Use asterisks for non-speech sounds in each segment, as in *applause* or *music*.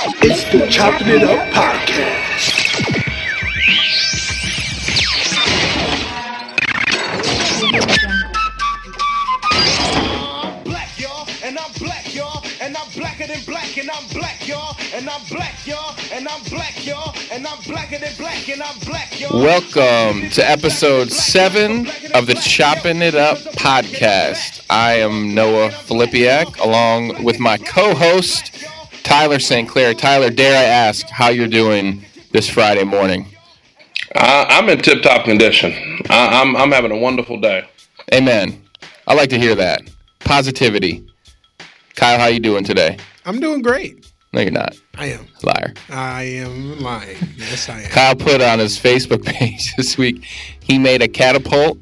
It's the Chopping It Up Podcast. black, y'all, and I'm black, y'all, and I'm blacker than black, and I'm black, y'all, and I'm black, y'all, and I'm black, y'all, and I'm blacker than black, and I'm black, y'all. Welcome to episode seven of the Chopping It Up podcast. I am Noah Filipiak, along with my co-host Tyler St. Clair. Tyler, dare I ask how you're doing this Friday morning? Uh, I'm in tip-top condition. I, I'm I'm having a wonderful day. Amen. I like to hear that positivity. Kyle, how you doing today? I'm doing great. No, you're not. I am. Liar. I am lying. Yes, I am. Kyle put on his Facebook *laughs* page this week. He made a catapult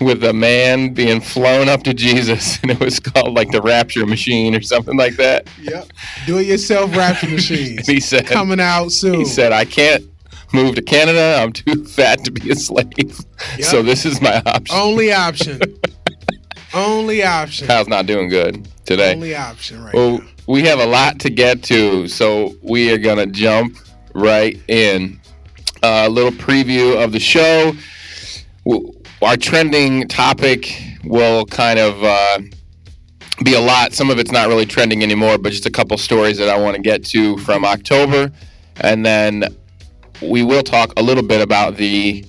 with a man being flown up to Jesus, *laughs* and it was called like the Rapture Machine or something like that. Yep. Do it yourself rapture *laughs* machines. He said, Coming out soon. he said, I can't move to Canada. I'm too fat to be a slave. So this is my option. Only *laughs* option. Only option. Kyle's not doing good today. Only option right Well, now. we have a lot to get to, so we are going to jump right in. Uh, a little preview of the show. Our trending topic will kind of uh, be a lot. Some of it's not really trending anymore, but just a couple stories that I want to get to from October. And then we will talk a little bit about the,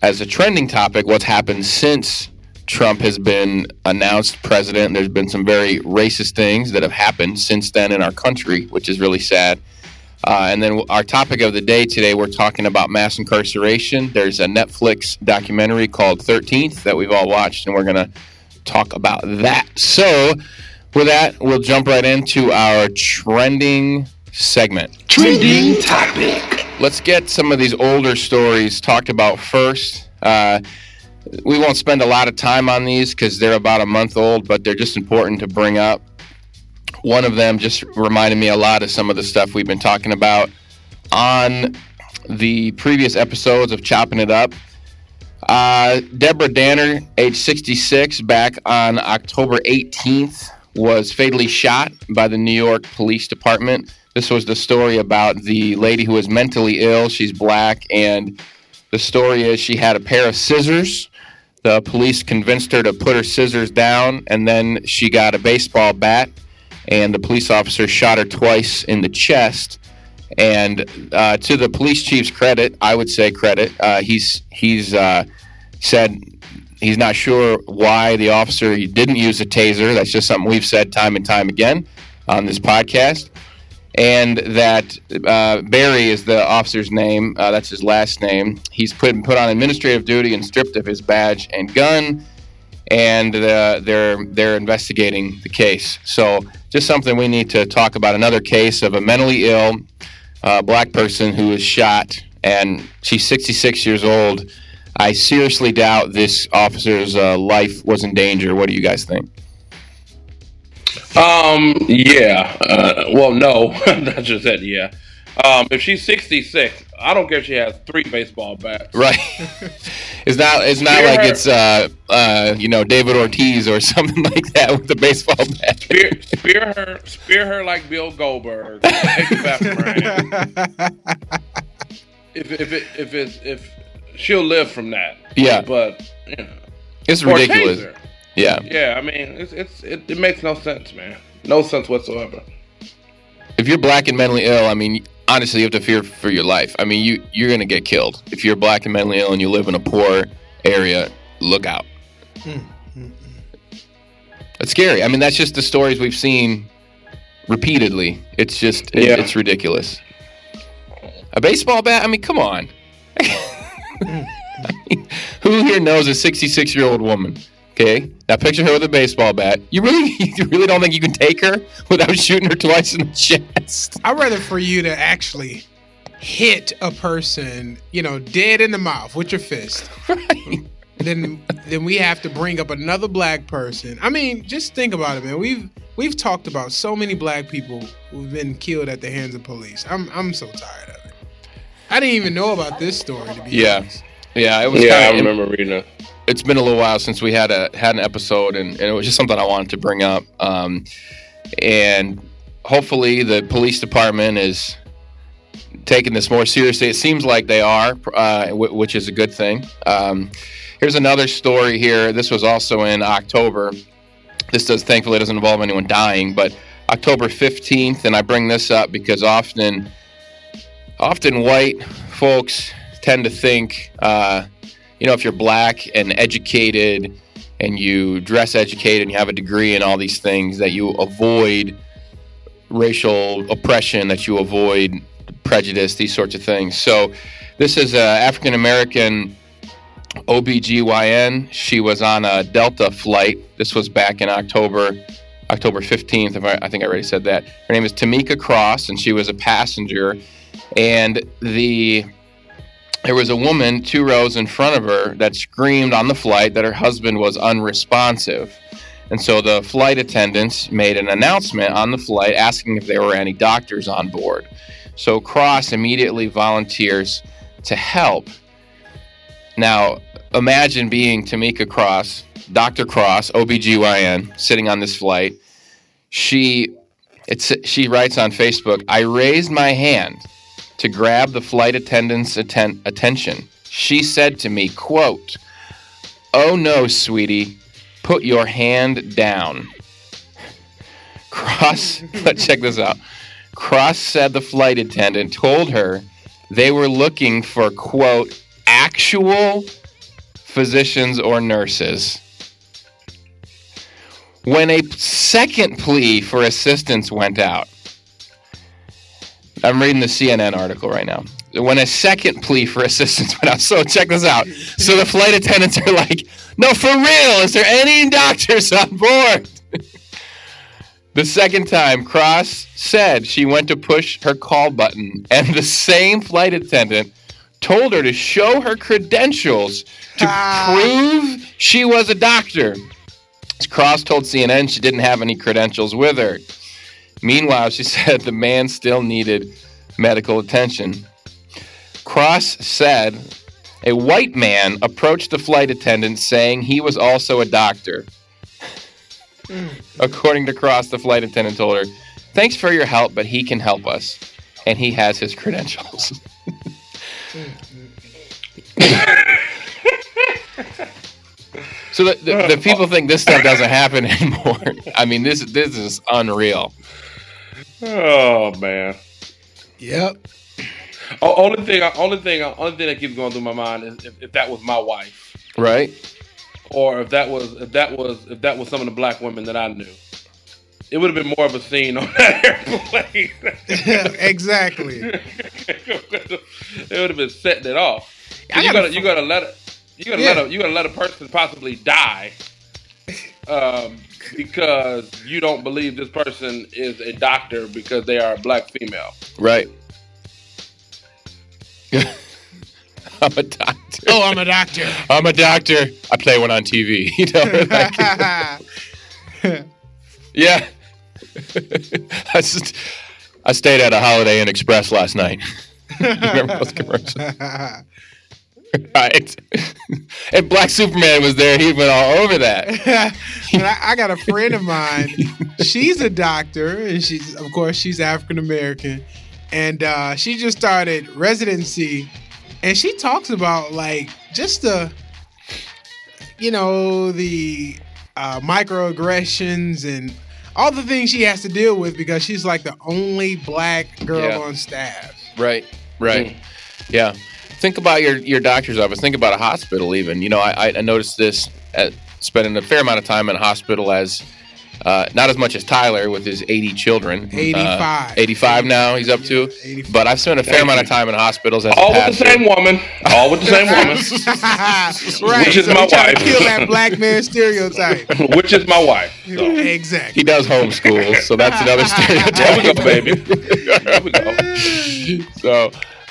as a trending topic, what's happened since Trump has been announced president. There's been some very racist things that have happened since then in our country, which is really sad. Uh, and then our topic of the day today, we're talking about mass incarceration. There's a Netflix documentary called 13th that we've all watched, and we're going to talk about that. So, with that, we'll jump right into our trending segment. Trending topic. Let's get some of these older stories talked about first. Uh, we won't spend a lot of time on these because they're about a month old, but they're just important to bring up. One of them just reminded me a lot of some of the stuff we've been talking about on the previous episodes of Chopping It Up. Uh, Deborah Danner, age 66, back on October 18th, was fatally shot by the New York Police Department. This was the story about the lady who was mentally ill. She's black, and the story is she had a pair of scissors. The police convinced her to put her scissors down, and then she got a baseball bat, and the police officer shot her twice in the chest. And uh, to the police chief's credit, I would say credit, uh, he's he's uh, said he's not sure why the officer didn't use a taser. That's just something we've said time and time again on this podcast. And that uh, Barry is the officer's name. Uh, that's his last name. He's put put on administrative duty and stripped of his badge and gun. And uh, they're they're investigating the case. So just something we need to talk about. Another case of a mentally ill uh, black person who was shot, and she's 66 years old. I seriously doubt this officer's uh, life was in danger. What do you guys think? Um, yeah. Uh, well, no, *laughs* I just said yeah. Um, if she's 66, I don't care if she has three baseball bats. Right? *laughs* it's not. It's not Spear like her. it's uh, uh, you know David Ortiz or *laughs* something like that with the baseball bat. Spear, spear her, spear her like Bill Goldberg. Take the bat from her hand. If if it if it's if she'll live from that. Yeah. But you know, It's ridiculous. taser. Yeah. Yeah, I mean, it's it's it, it makes no sense, man. No sense whatsoever. If you're black and mentally ill, I mean, honestly, you have to fear for your life. I mean, you you're gonna get killed if you're black and mentally ill and you live in a poor area. Look out. Hmm, hmm, hmm. That's scary. I mean, that's just the stories we've seen repeatedly. It's just it- Yeah. it's ridiculous. A baseball bat? I mean, come on. *laughs* Who here knows a 66 year old woman? Okay, now picture her with a baseball bat. You really, *laughs* you really don't think you can take her without shooting her twice in the chest? I'd rather for you to actually hit a person, you know, dead in the mouth with your fist. *laughs* Right. then then we have to bring up another black person. I mean, just think about it, man. We've we've talked about so many black people who've been killed at the hands of police. I'm I'm so tired of it. I didn't even know about this story to be Yeah. honest. Yeah, it was. Yeah, I kinda, remember reading it. It's been a little while since we had a had an episode, and, and it was just something I wanted to bring up. Um, and hopefully, the police department is taking this more seriously. It seems like they are, uh, w- which is a good thing. Um, here's another story here. This was also in October. This does thankfully doesn't involve anyone dying, but October 15th, and I bring this up because often, often white folks tend to think, uh, you know, if you're black and educated and you dress educated and you have a degree and all these things, that you avoid racial oppression, that you avoid prejudice, these sorts of things. So, this is an African American OBGYN. She was on a Delta flight. This was back in October, October 15th. If I, I think I already said that. Her name is Tamika Cross, and she was a passenger. And the there was a woman two rows in front of her that screamed on the flight that her husband was unresponsive. And so the flight attendants made an announcement on the flight asking if there were any doctors on board. So Cross immediately volunteers to help. Now, imagine being Tamika Cross, Dr. Cross, OBGYN, sitting on this flight. She it's she writes on Facebook, I raised my hand to grab the flight attendant's atten- attention. She said to me, quote, "Oh no, sweetie, put your hand down." *laughs* Cross, *laughs* let's check this out. Cross said the flight attendant told her they were looking for quote actual physicians or nurses. When a second plea for assistance went out, I'm reading the CNN article right now. When a second plea for assistance went out, so check this out. So the flight attendants are like, "No, for real, is there any doctors on board?" *laughs* the second time, Cross said she went to push her call button, and the same flight attendant told her to show her credentials to Ah. prove she was a doctor. Cross told CNN she didn't have any credentials with her. Meanwhile, she *laughs* said the man still needed medical attention. Cross said a white man approached the flight attendant saying he was also a doctor. Hmm. According to Cross, the flight attendant told her, Thanks for your help, but he can help us. And he has his credentials. *laughs* so the, the, the people think this stuff doesn't happen *laughs* anymore. I mean, this this is unreal. Oh man. Yep. O- only thing, only thing, only thing that keeps going through my mind is if, if that was my wife, Right? or if that was, if that was, if that was some of the black women that I knew. It would have been more of a scene on *laughs* that airplane. *laughs* exactly. it would have been setting it off. I you gotta gotta, you gotta let it, you gotta Yeah. let a, you gotta let a person possibly die, um, because you don't believe this person is a doctor because they are a black female. Right. *laughs* I'm a doctor. Oh, I'm a doctor. *laughs* I'm a doctor. I play one on TV. *laughs* You know, like, yeah. I just, I stayed at a Holiday Inn Express last night. Remember those commercials? *laughs* right. if Black Superman was there, he went all over that. *laughs* But I, I got a friend of mine. She's a doctor, and she's, of course, she's African American, and uh, she just started residency, and she talks about like just the, you know, the uh, microaggressions and all the things she has to deal with because she's like the only black girl Yeah. on staff. Right. Right. Yeah. Think about your your doctor's office. Think about a hospital. Even you know, I, I noticed this at spending a fair amount of time in a hospital as uh, not as much as Tyler with his 80 children. 85. Uh, 85 now he's up to. 85. But I've spent a fair amount of time in hospitals as a All with the same woman. All with the same *laughs* woman. right. Which is so my we trying wife. to kill that black man stereotype. *laughs* Which is my wife. *laughs* So, exactly. He does homeschool, so that's another stereotype. there we go, baby. There we go. So,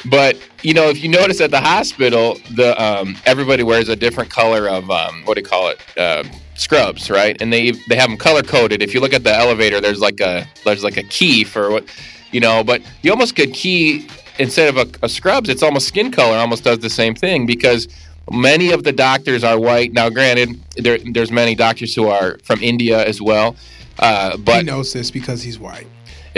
but you know, if you notice at the hospital, the um, everybody wears a different color of um, what do you call it? Uh, scrubs, right? And they they have them color coded. If you look at the elevator, there's like a there's like a key for what you know, but you almost could key instead of a, a scrubs, it's almost skin color. Almost does the same thing because many of the doctors are white. Now, granted, there, there's many doctors who are from India as well, uh, he but knows this because he's white.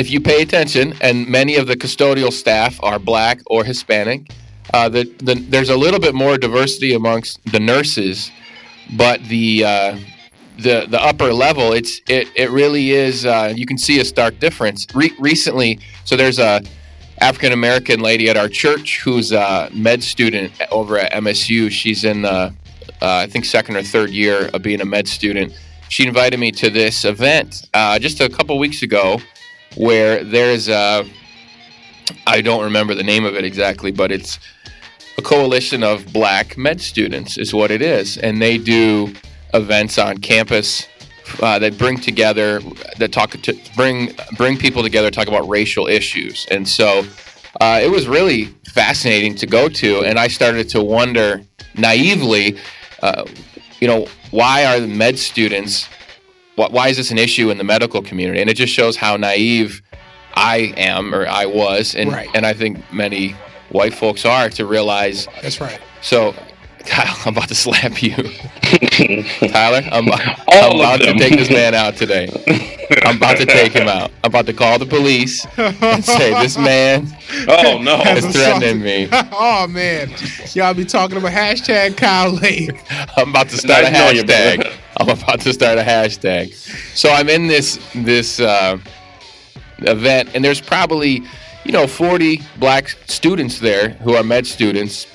If you pay attention, and many of the custodial staff are black or Hispanic, uh, the, the, there's a little bit more diversity amongst the nurses, but the uh, the the upper level, it's it it really is. Uh, you can see a stark difference. Re- recently, so there's a African American lady at our church who's a med student over at MSU. She's in uh, uh, I think second or third year of being a med student. She invited me to this event uh, just a couple weeks ago, where there's a I don't remember the name of it exactly, but it's a coalition of black med students is what it is, and they do events on campus uh, that bring together that talk to bring bring people together talk about racial issues. And so uh, it was really fascinating to go to and i started to wonder naively uh, you know why are the med students why, is this an issue in the medical community and it just shows how naive i am or i was and Right. and i think many white folks are to realize That's right. so, Kyle, I'm about to slap you. *laughs* Tyler, I'm, I'm about to take this man out today. I'm about to take him out. I'm about to call the police and say, this man *laughs* Oh no! *laughs* is threatening me. oh man, y'all be talking about hashtag Kyle Lake. I'm about to start a Nice knowing hashtag. brother. I'm about to start a hashtag. So I'm in this this uh, event, and there's probably you know 40 black students there who are med students,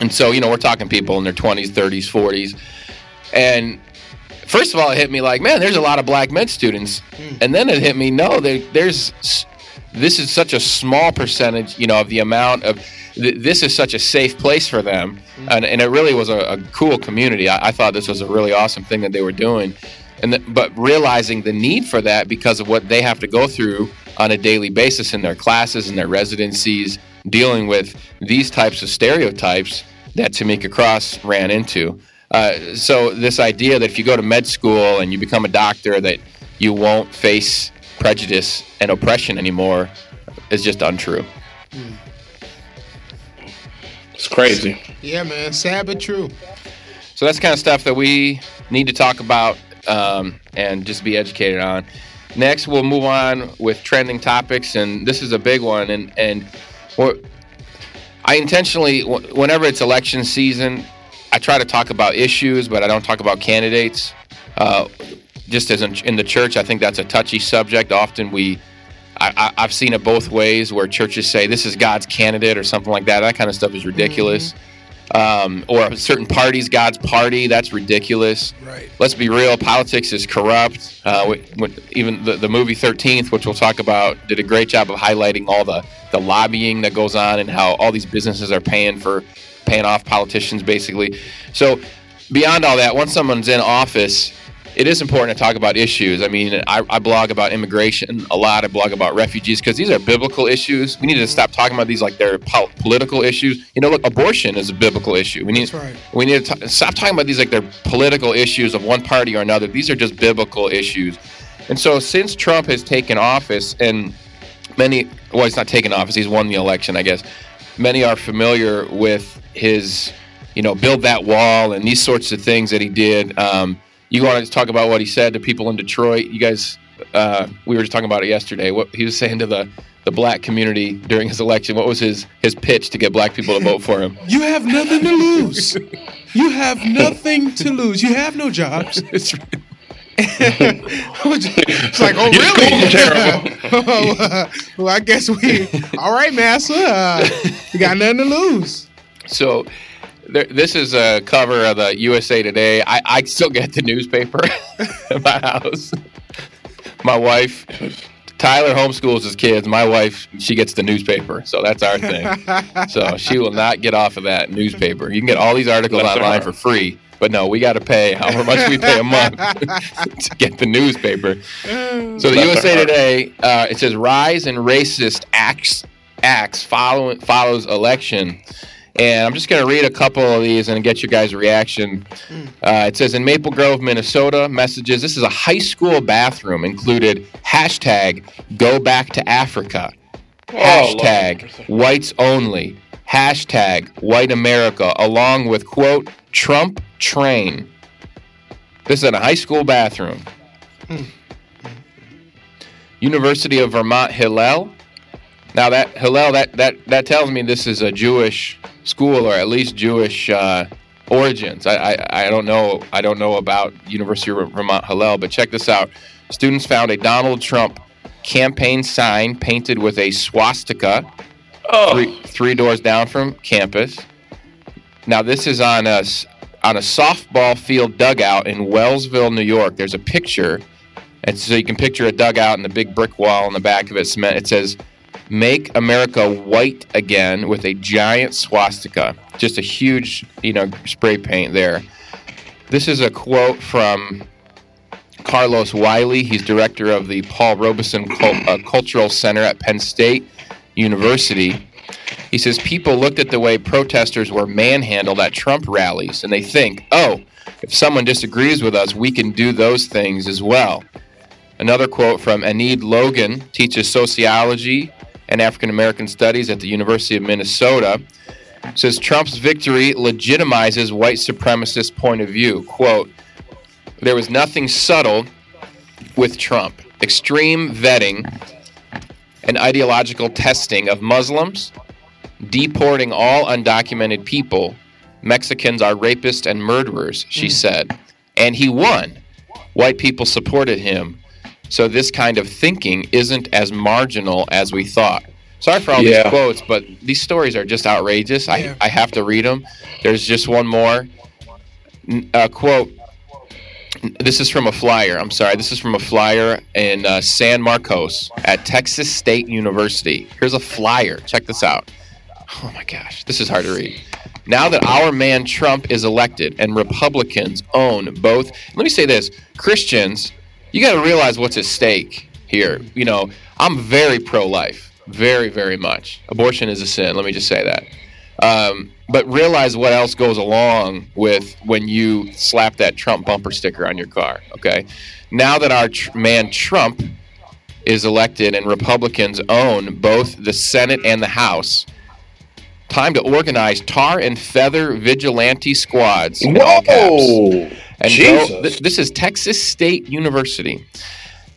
and so you know we're talking people in their 20s, 30s, 40s, and first of all it hit me like man, there's a lot of black med students, hmm. and then it hit me no, there, there's this is such a small percentage, you know, of the amount of th- this is such a safe place for them, hmm. and, and it really was a, a cool community. I, I thought this was a really awesome thing that they were doing, and th- but realizing the need for that because of what they have to go through on a daily basis in their classes and their residencies, dealing with these types of stereotypes that Tamika Cross ran into. Uh, so this idea that if you go to med school and you become a doctor, that you won't face prejudice and oppression anymore is just untrue. It's crazy. Yeah, man, sad but true. So that's the kind of stuff that we need to talk about um, and just be educated on. Next, we'll move on with trending topics, and this is a big one. And and what I intentionally, whenever it's election season, I try to talk about issues, but I don't talk about candidates. Uh, just as in, in the church, I think that's a touchy subject. Often we, I, I've seen it both ways, where churches say this is God's candidate or something like that. That kind of stuff is ridiculous. Um, or a certain party's God's party. That's ridiculous Right. let's be real, politics is corrupt. Uh, we- when- even the, the movie 13th, which we'll talk about, did a great job of highlighting all the, the lobbying that goes on and how all these businesses are paying for paying off politicians, basically. So, beyond all that, once someone's in office, it is important to talk about issues. I mean, I, I blog about immigration a lot. I blog about refugees because these are biblical issues. We need to stop talking about these like they're pol- political issues. You know, look, abortion is a biblical issue. We need That's right. we need to t- stop talking about these like they're political issues of one party or another. These are just biblical issues. And so, since Trump has taken office, and many, well, he's not taken office, he's won the election, I guess. Many are familiar with his, you know, build that wall and these sorts of things that he did. Um, you want to talk about what he said to people in Detroit? You guys, uh, we were just talking about it yesterday. What he was saying to the the black community during his election. What was his his pitch to get black people to vote for him? *laughs* You have nothing to lose. You have nothing to lose. You have no jobs. *laughs* It's it's *laughs* like, oh, really? terrible. Oh, uh, well, I guess we. All right, Massa. Uh, you got nothing to lose. So this is a cover of the USA Today. I, I still get the newspaper *laughs* at my house. My wife, Tyler homeschools his kids. My wife, she gets the newspaper. So that's our thing. so she will not get off of that newspaper. You can get all these articles online for free. But no, we got to pay however much we pay a *laughs* month *laughs* to get the newspaper. So the USA. Today, uh, it says rise in racist acts acts follow, follows election. And I'm just going to read a couple of these and get your guys' reaction. Hmm. Uh, it says in Maple Grove, Minnesota, messages. This is a high school bathroom included hashtag Go Back to Africa, oh, hashtag Whites Only, hashtag White America, along with quote Trump Train. This is in a high school bathroom. Hmm. Hmm. University of Vermont Hillel. Now that Hillel, that that that tells me this is a Jewish school or at least Jewish uh, origins. I, I I don't know I don't know about University of Vermont Hillel, but check this out. Students found a Donald Trump campaign sign painted with a swastika three doors down from campus. Now this is on a on a softball field dugout in Wellsville, New York. There's a picture, and so you can picture a dugout and the big brick wall in the back of it. Cement. It says, "Make America White Again" with a giant swastika. Just a huge, you know, spray paint there. This is a quote from Carlos Wiley. He's director of the Paul Robeson Cul- uh, Cultural Center at Penn State University. He says people looked at the way protesters were manhandled at Trump rallies and they think, oh, if someone disagrees with us, we can do those things as well. Another quote from Enid Logan, teaches sociology and African American studies at the University of Minnesota, says Trump's victory legitimizes white supremacist point of view. Quote, there was nothing subtle with Trump. Extreme vetting and ideological testing of Muslims, deporting all undocumented people. Mexicans are rapists and murderers, she hmm. said. And he won. White people supported him. So this kind of thinking isn't as marginal as we thought. Sorry for all Yeah. these quotes, but these stories are just outrageous. Yeah. I, I have to read them. There's just one more. Uh, quote this is from a flyer. I'm sorry. This is from a flyer in uh, San Marcos at Texas State University. Here's a flyer. Check this out. Oh my gosh, this is hard to read. Now that our man Trump is elected and Republicans own both, let me say this Christians, you got to realize what's at stake here. You know, I'm very pro life, very, very much. Abortion is a sin, let me just say that. Um, but realize what else goes along with when you slap that Trump bumper sticker on your car. Okay, now that our tr- man Trump is elected and Republicans own both the Senate and the House, time to organize tar and feather vigilante squads. whoa, and go. Th- this is Texas State University,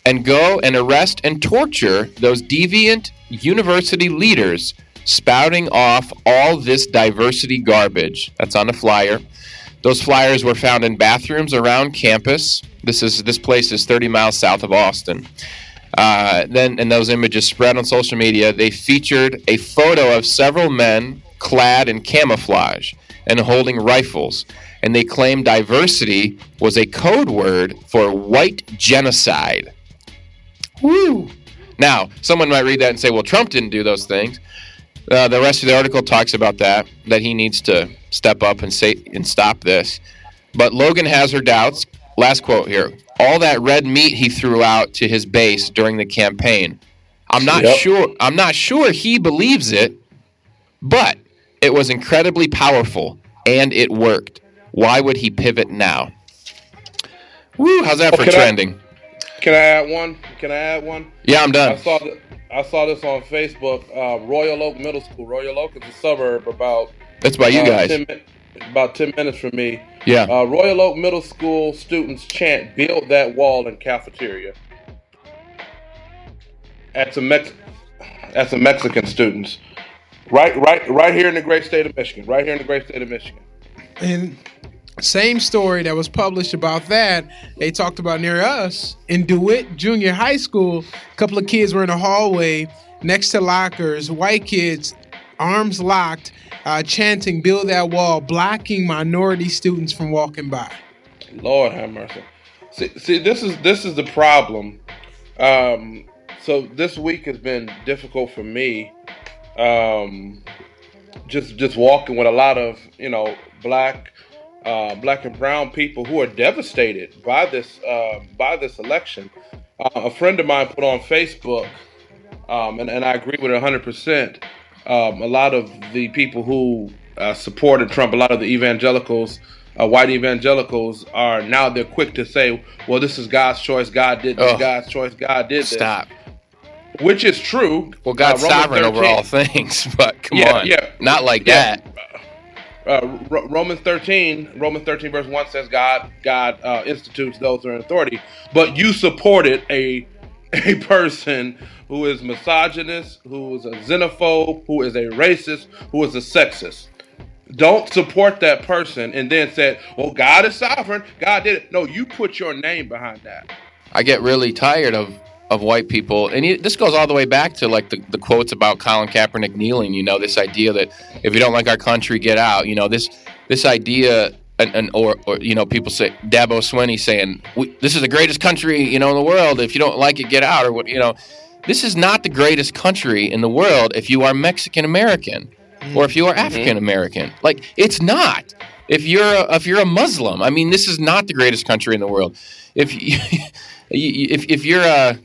and go and arrest and torture those deviant university leaders spouting off all this diversity garbage. That's on the flyer. Those flyers were found in bathrooms around campus. This is this place is 30 miles south of Austin. Uh, then, and those images spread on social media. They featured a photo of several men clad in camouflage and holding rifles, and they claimed diversity was a code word for white genocide. Woo! Now, someone might read that and say, "Well, Trump didn't do those things." Uh, the rest of the article talks about that that he needs to step up and say and stop this. But Logan has her doubts. Last quote here: All that red meat he threw out to his base during the campaign. I'm not Yep. sure. I'm not sure he believes it, but it was incredibly powerful and it worked. Why would he pivot now? Woo! How's that for Okay, I- trending? Can I add one? Can I add one? Yeah, I'm I done. saw that. I saw this on Facebook. Uh, Royal Oak Middle School. Royal Oak is a suburb about That's by you uh, guys. 10 mi- about ten minutes from me. Yeah. Uh, Royal Oak Middle School students chant "Build that wall in cafeteria." At some Mex, at some Mexican students, right, right, right here in the great state of Michigan. Right here in the great state of Michigan. And same story that was published about that. They talked about near us in DeWitt Junior High School. A couple of kids were in a hallway next to lockers. White kids, arms locked, uh, chanting "Build that wall," blocking minority students from walking by. Lord have mercy. See, see, this is this is the problem. Um, so this week has been difficult for me. Um, just just walking with a lot of you know black, uh, black and brown people who are devastated by this uh, by this election. Uh, a friend of mine put on Facebook, um, and, and I agree with it 100. percent um, A lot of the people who uh, supported Trump, a lot of the evangelicals, uh, white evangelicals, are now they're quick to say, "Well, this is God's choice. God did this. God's choice. God did this." Stop. Which is true. Well, God's Uh, sovereign over all things, *laughs* but come Yeah, on, yeah. not like Yeah. that. Uh, Ro- Romans 13, Romans 13 verse 1 says God God uh, institutes those who are in authority. But you supported a *laughs* a person who is misogynist, who is a xenophobe, who is a racist, who is a sexist. Don't support that person and then said, "Well, God is sovereign. God did it." No, you put your name behind that. I get really tired of of white people, and this goes all the way back to like the, the quotes about Colin Kaepernick kneeling. You know, this idea that if you don't like our country, get out. You know, this this idea, and, and or, or you know, people say Dabo Swinney saying this is the greatest country you know in the world. If you don't like it, get out. Or what you know, this is not the greatest country in the world if you are Mexican American or if you are mm-hmm. African American. Like it's not. If you're a, if you're a Muslim, I mean, this is not the greatest country in the world. If *laughs* you, if if you're a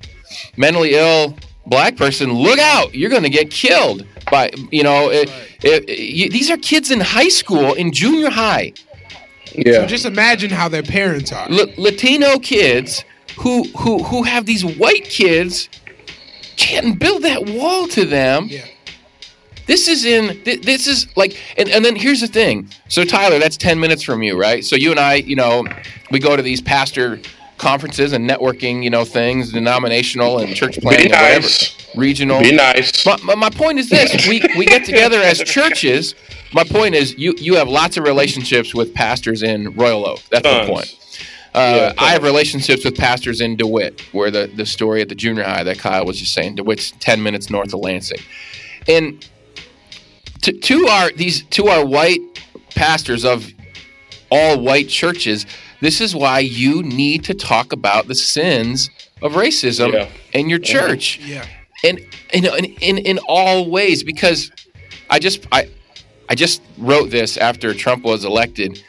mentally ill black person, look out! You're going to get killed by you know. It, it, it, these are kids in high school, in junior high. Yeah. So just imagine how their parents are. L- Latino kids who who who have these white kids can't build that wall to them. Yeah. This is in this is like and, and then here's the thing. So Tyler, that's 10 minutes from you, right? So you and I, you know, we go to these pastor conferences and networking, you know, things, denominational and church planning Be or whatever. nice. Regional. Be nice. My, my, point is this: we we get together as churches. My point is, you you have lots of relationships with pastors in Royal Oak. That's Tons. the point. Uh, Yeah, I have relationships with pastors in DeWitt, where the the story at the junior high that Kyle was just saying. DeWitt's ten minutes north of Lansing, and to, to our these to our white pastors of all white churches, this is why you need to talk about the sins of racism Yeah. in your uh-huh. church Yeah. and you know in, in in all ways because I just I I just wrote this after Trump was elected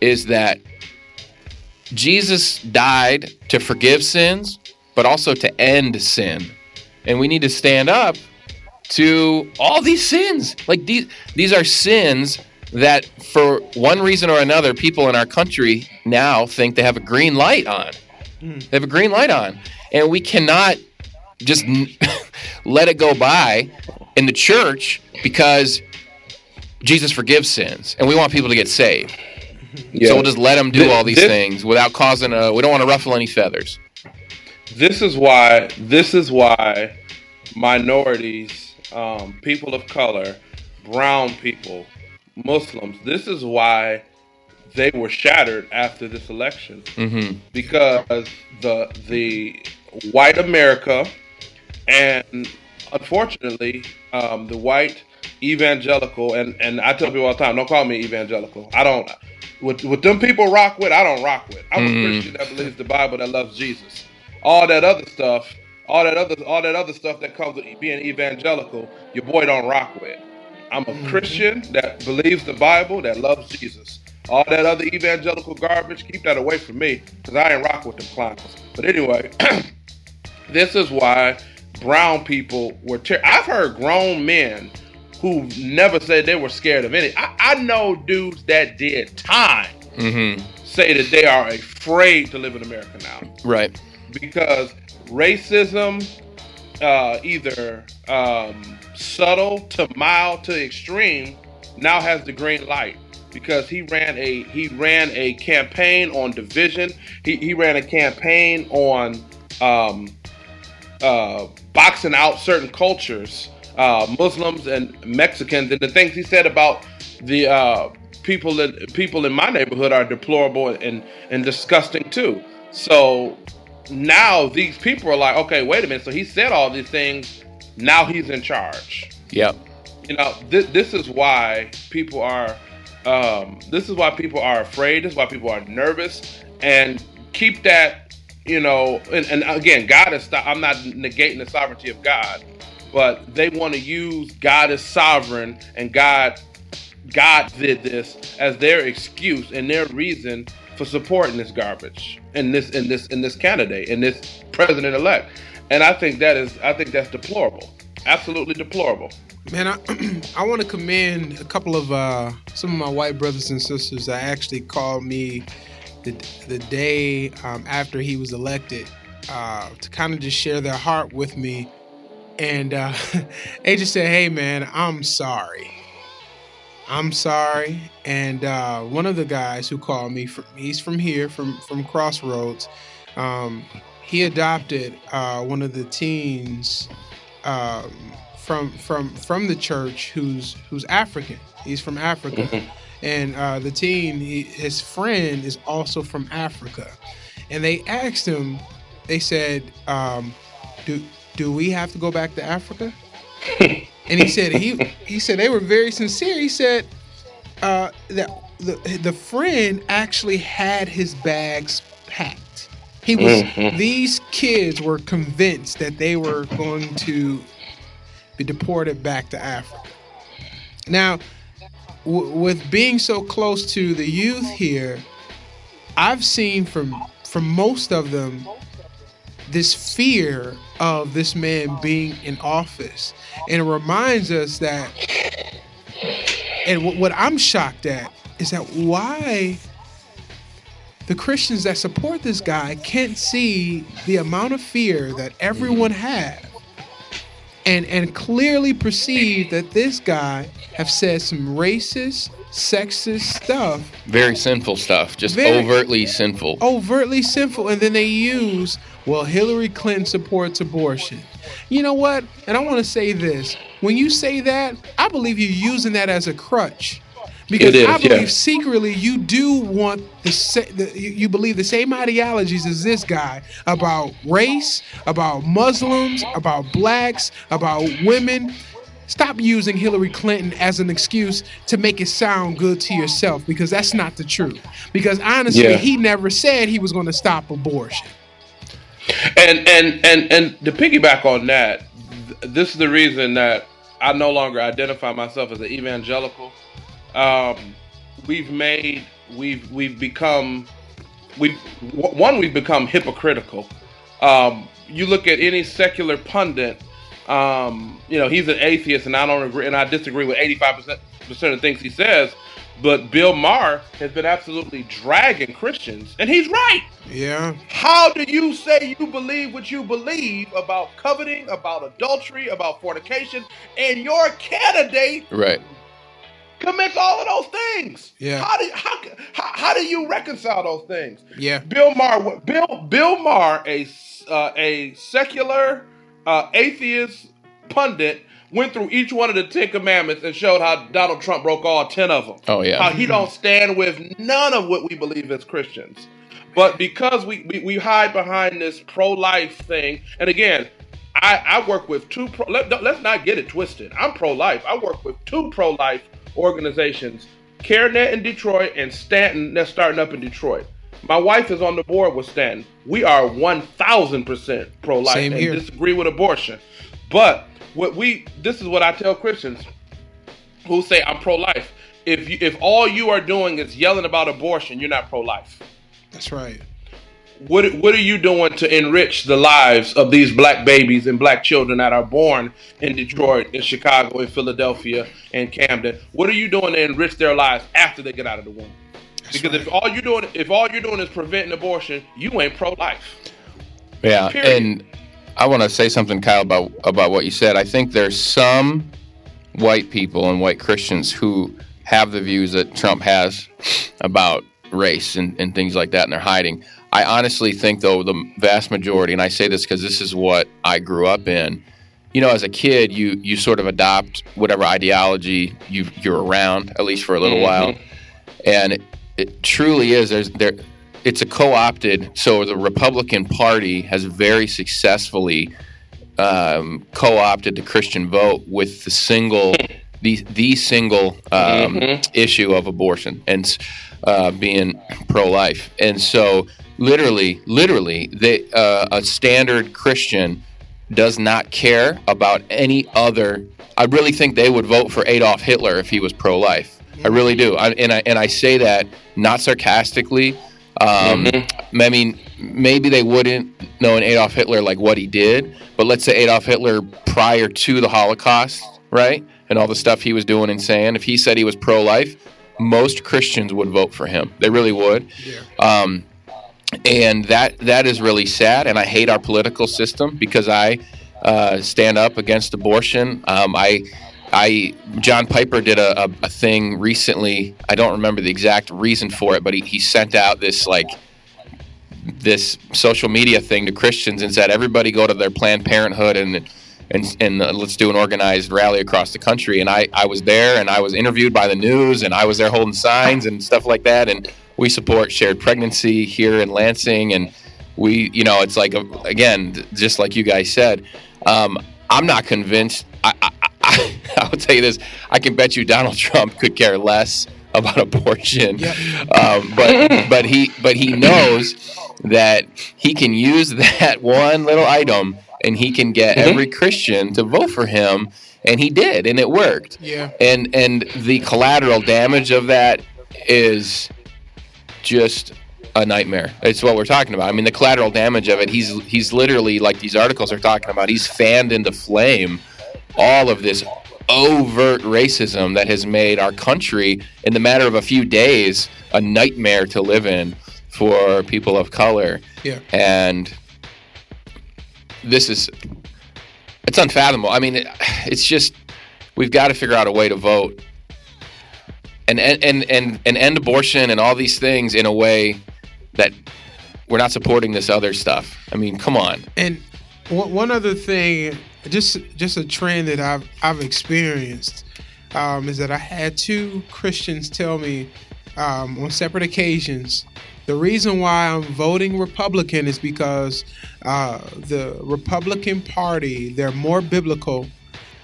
is that Jesus died to forgive sins but also to end sin and we need to stand up to all these sins like these these are sins that for one reason or another people in our country now think they have a green light on they have a green light on and we cannot just n- *laughs* let it go by in the church because Jesus forgives sins and we want people to get saved. *laughs* Yeah. So we'll just let them do Thi- all these this- things without causing a. We don't want to ruffle any feathers. this is why this is why minorities um, people of color brown people muslims. This is why they were shattered after this election. Hmm because the the white america and unfortunately um, the white evangelical and and i tell people all the time don't call me evangelical. I don't with, with them people rock with i don't rock with. I'm Mhm. a christian that believes the bible that loves jesus. All that other stuff all that other all that other stuff that comes with being evangelical your boy don't rock with i'm a christian that believes the bible that loves jesus. All that other evangelical garbage keep that away from me because i ain't rock with them clowns. But anyway *clears throat* this is why brown people were ter- i've heard grown men who never said they were scared of any. I, I know dudes that did time hmm say that they are afraid to live in america now. Right. because racism, uh, either um, subtle to mild to extreme, now has the green light because he ran a he ran a campaign on division. He, he ran a campaign on um, uh, boxing out certain cultures, uh, Muslims and Mexicans, and the things he said about the uh, people that people in my neighborhood are deplorable and and disgusting too. So now these people are like, okay, wait a minute. So he said all these things. Now he's in charge. Yep. You know, this, this is why people are. Um, this is why people are afraid. This is why people are nervous. And keep that. You know, and, and again, God is. I'm not negating the sovereignty of God, but they want to use God is sovereign and God God did this as their excuse and their reason for supporting this garbage and this and this and this candidate and this president elect. And I think that is I think that's deplorable. Absolutely deplorable. Man, I, *clears throat* I want to commend a couple of uh, some of my white brothers and sisters that actually called me the, the day um, after he was elected uh, to kind of just share their heart with me. And uh, *laughs* they just said, hey, man, I'm sorry. I'm sorry. And uh, one of the guys who called me, from, he's from here, from, from Crossroads. Um, he adopted uh, one of the teens um, from from from the church who's who's African. He's from Africa, *laughs* and uh, the teen, he, his friend, is also from Africa. And they asked him, they said, um, "Do do we have to go back to Africa?" *laughs* and he said he he said they were very sincere. He said uh, that the the friend actually had his bags packed. He was mm-hmm. these kids were convinced that they were going to be deported back to Africa. Now, w- with being so close to the youth here, I've seen from from most of them this fear of this man being in office, and it reminds us that. And what, what I'm shocked at is that why the Christians that support this guy can't see the amount of fear that everyone has and and clearly perceive that this guy have said some racist, sexist stuff, Very sinful stuff, just Very- overtly sinful. overtly sinful, and then they use, well, Hillary Clinton supports abortion. You know what? And I want to say this: when you say that, I believe you're using that as a crutch. Because is, I believe yeah. secretly you do want the, sa- the you believe the same ideologies as this guy about race, about Muslims, about blacks, about women. Stop using Hillary Clinton as an excuse to make it sound good to yourself because that's not the truth. Because honestly, Yeah. he never said he was going to stop abortion. And and and and to piggyback on that, th- this is the reason that I no longer identify myself as an evangelical. Um, we've made we've we've become we one we've become hypocritical. Um, you look at any secular pundit, um, you know he's an atheist, and I don't agree, and I disagree with eighty five percent percent of things he says. But Bill Maher has been absolutely dragging Christians, and he's right. Yeah. How do you say you believe what you believe about coveting, about adultery, about fornication, and your candidate Right. Commits all of those things? Yeah. How do how, how, how do you reconcile those things? Yeah. Bill Maher, Bill Bill Maher, a uh, a secular uh, atheist pundit, went through each one of the Ten Commandments and showed how Donald Trump broke all ten of them. Oh, yeah. how he don't stand with none of what we believe as Christians. But because we, we, we hide behind this pro life thing, and again, I, I work with two pro. Let, let's not get it twisted. I'm pro life. I work with two pro life organizations, CareNet in Detroit and Stanton that's starting up in Detroit. My wife is on the board with Stanton. We are 1,000% pro life Same and here. disagree with abortion. But what we this is what I tell Christians who say I'm pro life. If you, if all you are doing is yelling about abortion, you're not pro life. That's right. What what are you doing to enrich the lives of these black babies and black children that are born in Detroit, in Chicago, in Philadelphia, and Camden? What are you doing to enrich their lives after they get out of the womb? because if all you're doing if all you're doing is preventing abortion, you ain't pro life. Yeah, Period. and I want to say something, Kyle, about about what you said. I think there's some white people and white Christians who have the views that Trump has about race and, and things like that, and they're hiding. I honestly think, though, the vast majority, and I say this because this is what I grew up in. You know, as a kid, you you sort of adopt whatever ideology you you're around, at least for a little while, and it, it truly is. There's there it's a co-opted. So the Republican Party has very successfully um, co-opted the Christian vote with the single, *laughs* the the single um, issue of abortion and uh, being pro-life. And so, literally, literally, they, uh, a standard Christian does not care about any other. I really think they would vote for Adolf Hitler if he was pro-life. I really do, I, and I and I say that not sarcastically. Um, I mean, maybe they wouldn't know an Adolf Hitler like what he did, but let's say Adolf Hitler prior to the Holocaust, right, and all the stuff he was doing and saying. If he said he was pro-life, most Christians would vote for him. They really would. Um, and that that is really sad. And I hate our political system because I uh, stand up against abortion. Um, I, I, John Piper did a, a, a thing recently. I don't remember the exact reason for it, but he, he sent out this like this social media thing to Christians and said everybody go to their Planned Parenthood and and and uh, let's do an organized rally across the country. And I I was there and I was interviewed by the news and I was there holding signs and stuff like that. And we support shared pregnancy here in Lansing and we you know it's like a, again just like you guys said. Um, I'm not convinced. I, I, I, *laughs* I will tell you this. I can bet you Donald *laughs* Trump could care less about abortion. Um, but but he but he knows that he can use *laughs* that one little item and he can get every Christian to vote for him and he did and it worked. Yeah. And and the collateral damage of that is just a nightmare. It's what we're talking about. I mean, the collateral damage of it. He's he's literally like these articles are talking about. He's fanned into flame all of this overt racism that has made our country, in the matter of a few days, a nightmare to live in for people of color. Yeah. And this is it's unfathomable. I mean, it, it's just we've got to figure out a way to vote and and and and, end abortion and all these things in a way that we're not supporting this other stuff. I mean, come on. And one one other thing, just just a trend that I've I've experienced um, is that I had two Christians tell me um, on separate occasions the reason why I'm voting Republican is because uh, the Republican Party they're more biblical.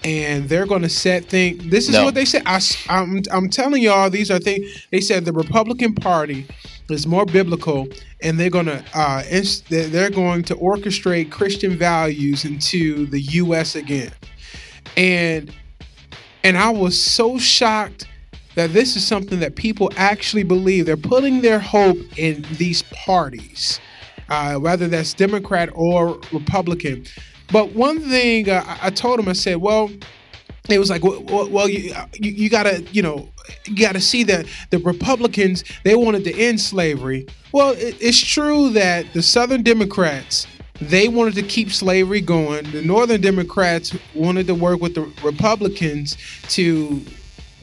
And they're going to set things. This is No. what they said. I, am I'm telling y'all, these are things. They said the Republican Party is more biblical, and they're going to uh, ins- they're they're going to orchestrate Christian values into the U.S. again. And and I was so shocked that this is something that people actually believe. They're putting their hope in these parties, uh, whether that's Democrat or Republican. But one thing uh, I- I told him, I said, well, it was like, well, well- you, you, you gotta, you know, you gotta see that the Republicans they wanted to end slavery. Well, it, it's true that the Southern Democrats they wanted to keep slavery going. The Northern Democrats wanted to work with the Republicans to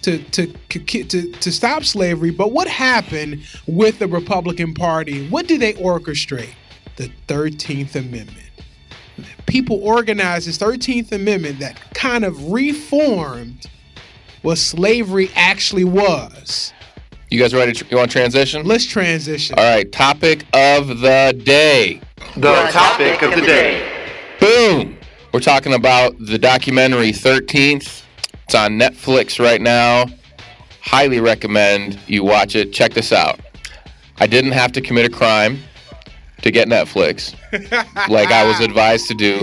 to to to to stop slavery. But what happened with the Republican Party? What did they orchestrate? The Thirteenth Amendment people organized this 13th Amendment that kind of reformed what slavery actually was. You guys ready? To, you want to transition? Let's transition. All right. Topic of the day. The topic of the day. Boom. We're talking about the documentary 13th. It's on Netflix right now. Highly recommend you watch it. Check this out. I didn't have to commit a crime to get Netflix like I was *laughs* advised to do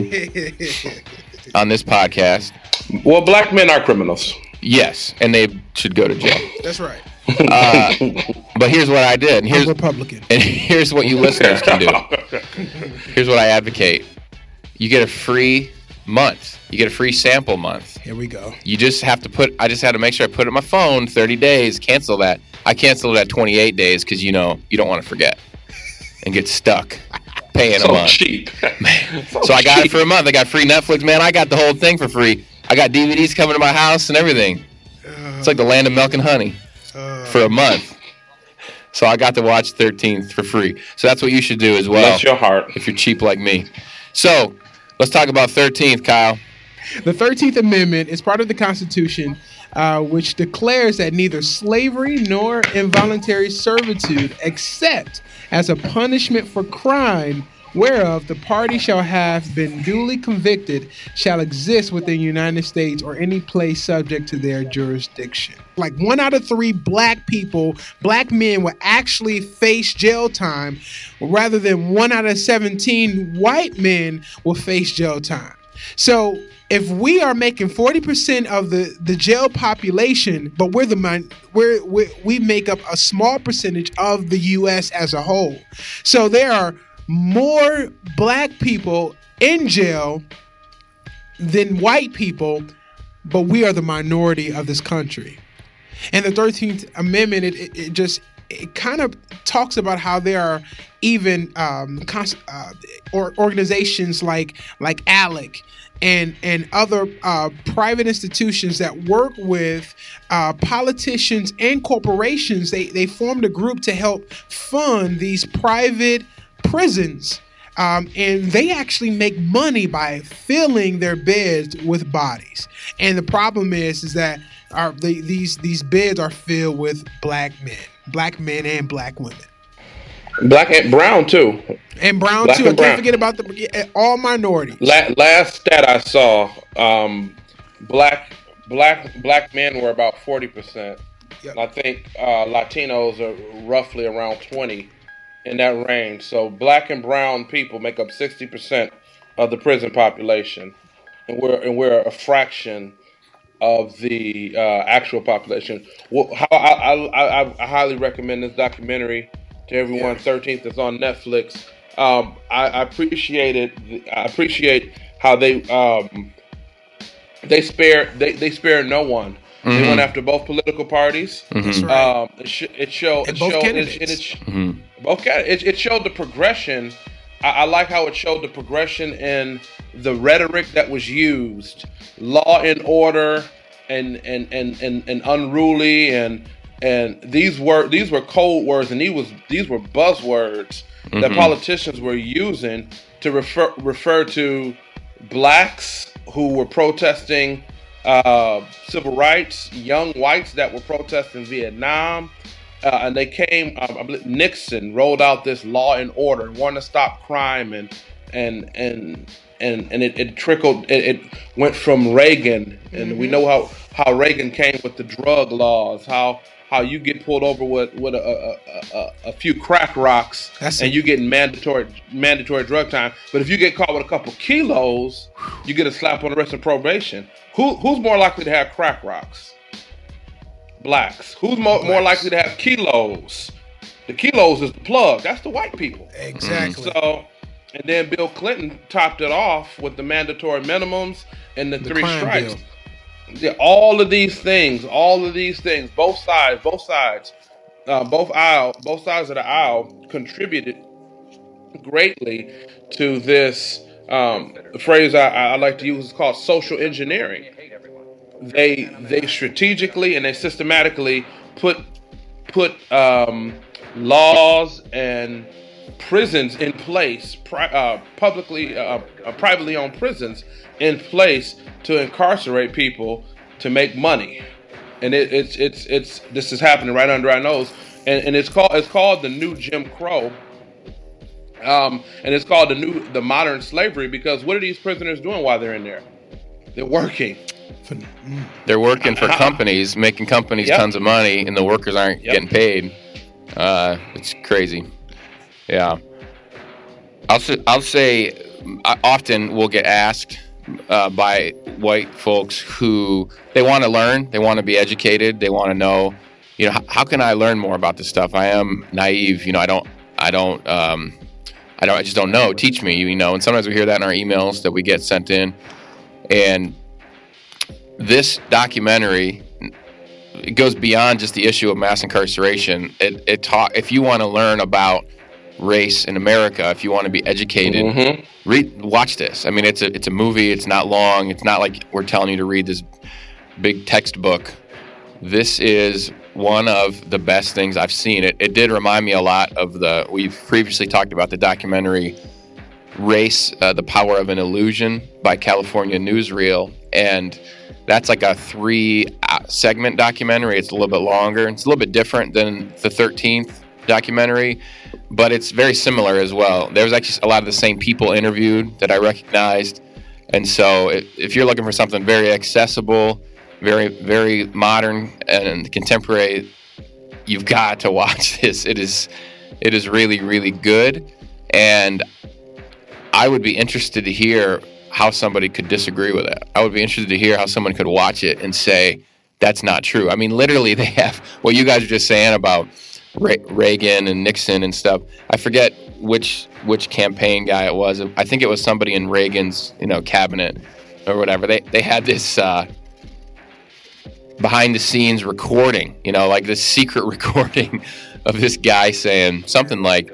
on this podcast. Well, black men are criminals. Yes, and they should go to jail. That's right. Uh, but here's what I did. And I'm here's Republican. and here's what you listeners can do. Here's what I advocate. You get a free month. You get a free sample month. Here we go. You just have to put. I just had to make sure I put it in my phone. Thirty days. Cancel that. I canceled it at twenty eight days because you know you don't want to forget and get stuck paying a month. cheap. *laughs* *laughs* So I got it for a month. I got free Netflix. Man, I got the whole thing for free. I got DVDs coming to my house and everything. It's like the land of milk and honey for a month. So I got to watch 13th for free. So that's what you should do as well Bless your heart. if you're cheap like me. So let's talk about 13th, Kyle. The 13th Amendment is part of the Constitution, uh, which declares that neither slavery nor involuntary servitude, except as a punishment for crime whereof the party shall have been duly convicted, shall exist within the United States or any place subject to their jurisdiction. Like one out of three black people, black men will actually face jail time, rather than one out of 17 white men will face jail time. So if we are making 40% of the, the jail population, but we're the we're, we we make up a small percentage of the US as a whole. So there are more black people in jail than white people, but we are the minority of this country. And the 13th Amendment, it, it, it just it kind of talks about how there are even um, cons- uh, or organizations like like ALEC and and other uh, private institutions that work with uh, politicians and corporations. They they formed a group to help fund these private prisons, um, and they actually make money by filling their beds with bodies. And the problem is, is that our the, these these beds are filled with black men, black men and black women. Black and brown too. And brown Black too. I and can't brown. forget about the all minorities. La- last stat I saw, um, black black black men were about forty percent. Yep. I think uh, Latinos are roughly around twenty in that range. So black and brown people make up sixty percent of the prison population, and we're and we're a fraction of the uh, actual population. Well, how, I, I, I, I highly recommend this documentary to everyone. Thirteenth is on Netflix. Um, I, I appreciate it. I appreciate how they um, they spare they, they spare no one. They went after both political parties. That's right. Um, it, sh- it showed And it both showed candidates. it, sh- both can- it, it showed the progression. I, I like how it showed the progression in the rhetoric that was used, law and order, and and and and, and unruly, and and these were these were code words, and these was these were buzzwords that politicians were using to refer refer to blacks who were protesting uh, civil rights, young whites that were protesting Vietnam, uh, and they came. Um, I believe Nixon rolled out this law and order, wanted to stop crime, and and and and and it, it trickled. It, it went from Reagan, and we know how how Reagan came with the drug laws, how how you get pulled over with with a, a, a, a few crack rocks, That's and you get mandatory mandatory drug time. But if you get caught with a couple kilos, you get a slap on the wrist and probation. Who who's more likely to have crack rocks? Blacks. Who's more, more likely to have kilos? The kilos is the plug. That's the white people. exactly. So, and then Bill Clinton topped it off with the mandatory minimums and the, The three strikes. bill. Yeah, all of these things, all of these things, both sides, both sides, uh, both aisle, both sides of the aisle contributed greatly to this. Um, the phrase I, I like to use is called social engineering. They they strategically and they systematically put put um, laws and prisons in place, pri- uh, publicly, uh, uh, privately owned prisons in place to incarcerate people to make money, and it, it's it's it's this is happening right under our nose, and, and it's called it's called the new Jim Crow. Um, and it's called the new the modern slavery because what are these prisoners doing while they're in there? They're working. They're working for companies, making companies Yep. tons of money, and the workers aren't Yep. getting paid. Uh, it's crazy. Yeah. I'll say, I'll say I often we'll get asked uh, by white folks who they want to learn, they want to be educated, they want to know, you know, how, how can I learn more about this stuff? I am naive, you know, I don't, I don't, um, I don't, I just don't know. Teach me, you know. And sometimes we hear that in our emails that we get sent in, and this documentary it goes beyond just the issue of mass incarceration. It, it talk if you want to learn about race in America, if you want to be educated, Mhm. read watch this. I mean, it's a it's a movie. It's not long. It's not like we're telling you to read this big textbook. This is one of the best things I've seen. It it did remind me a lot of the we've previously talked about the documentary Race: uh, The Power of an Illusion by California Newsreel, and that's like a three uh, segment documentary. It's a little bit longer. It's a little bit different than the 13th documentary, but it's very similar as well. There was actually a lot of the same people interviewed that I recognized. And so if, if you're looking for something very accessible, very, very modern and contemporary, you've got to watch *laughs* this. It is, it is really, really good. And I would be interested to hear how somebody could disagree with it. I would be interested to hear how someone could watch it and say that's not true. I mean, literally, *laughs* they have what you guys are just saying about Re- Reagan and Nixon and stuff. I forget which which campaign guy it was. I think it was somebody in Reagan's you know cabinet or whatever. They they had this. Uh, behind the scenes recording, you know, like this secret *laughs* recording of this guy saying something like,